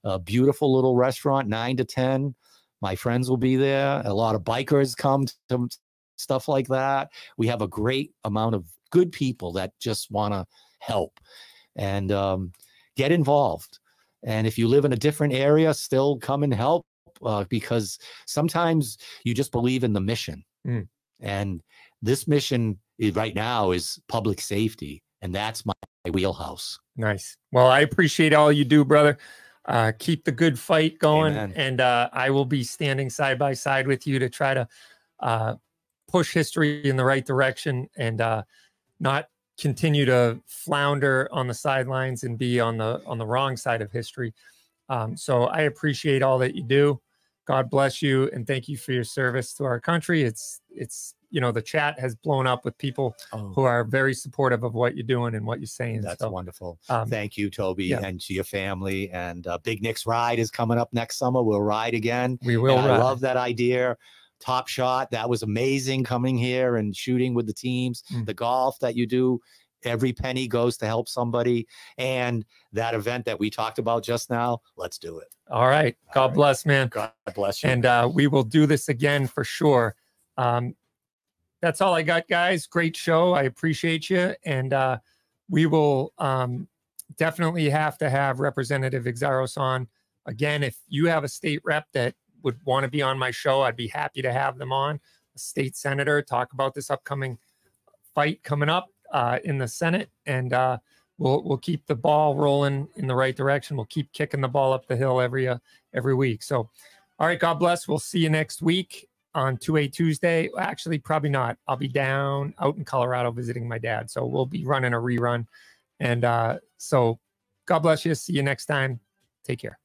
a beautiful little restaurant 9 to 10 my friends will be there. A lot of bikers come to stuff like that. We have a great amount of good people that just want to help and um, get involved. And if you live in a different area still come and help uh, because sometimes you just believe in the mission Mm. and this mission is, right now is public safety and that's my wheelhouse Nice. Well, I appreciate all you do, brother. Uh, keep the good fight going, Amen. and uh, I will be standing side by side with you to try to uh, push history in the right direction and uh, not continue to flounder on the sidelines and be on the on the wrong side of history. Um, so I appreciate all that you do. God bless you, and thank you for your service to our country. It's it's you know the chat has blown up with people oh who are very supportive of what you're doing and what you're saying. that's so, wonderful um, thank you toby yeah. and to your family and uh, big nick's ride is coming up next summer we'll ride again we will. I love that idea. Top shot. That was amazing coming here and shooting with the teams. Mm. The golf that you do, every penny goes to help somebody. And that event that we talked about just now, let's do it. All right. God All right. bless, man. God bless you. And uh, we will do this again for sure. Um, that's all I got, guys. Great show. I appreciate you. And uh, we will um, definitely have to have Representative Xiarhos on again. If you have a state rep that would want to be on my show, I'd be happy to have them on. A state senator, talk about this upcoming fight coming up uh, in the Senate. And uh, we'll we'll keep the ball rolling in the right direction. We'll keep kicking the ball up the hill every uh, every week. So, all right, God bless. We'll see you next week on 2A Tuesday. Actually, probably not. I'll be down out in Colorado visiting my dad. So we'll be running a rerun. And uh, so God bless you. See you next time. Take care.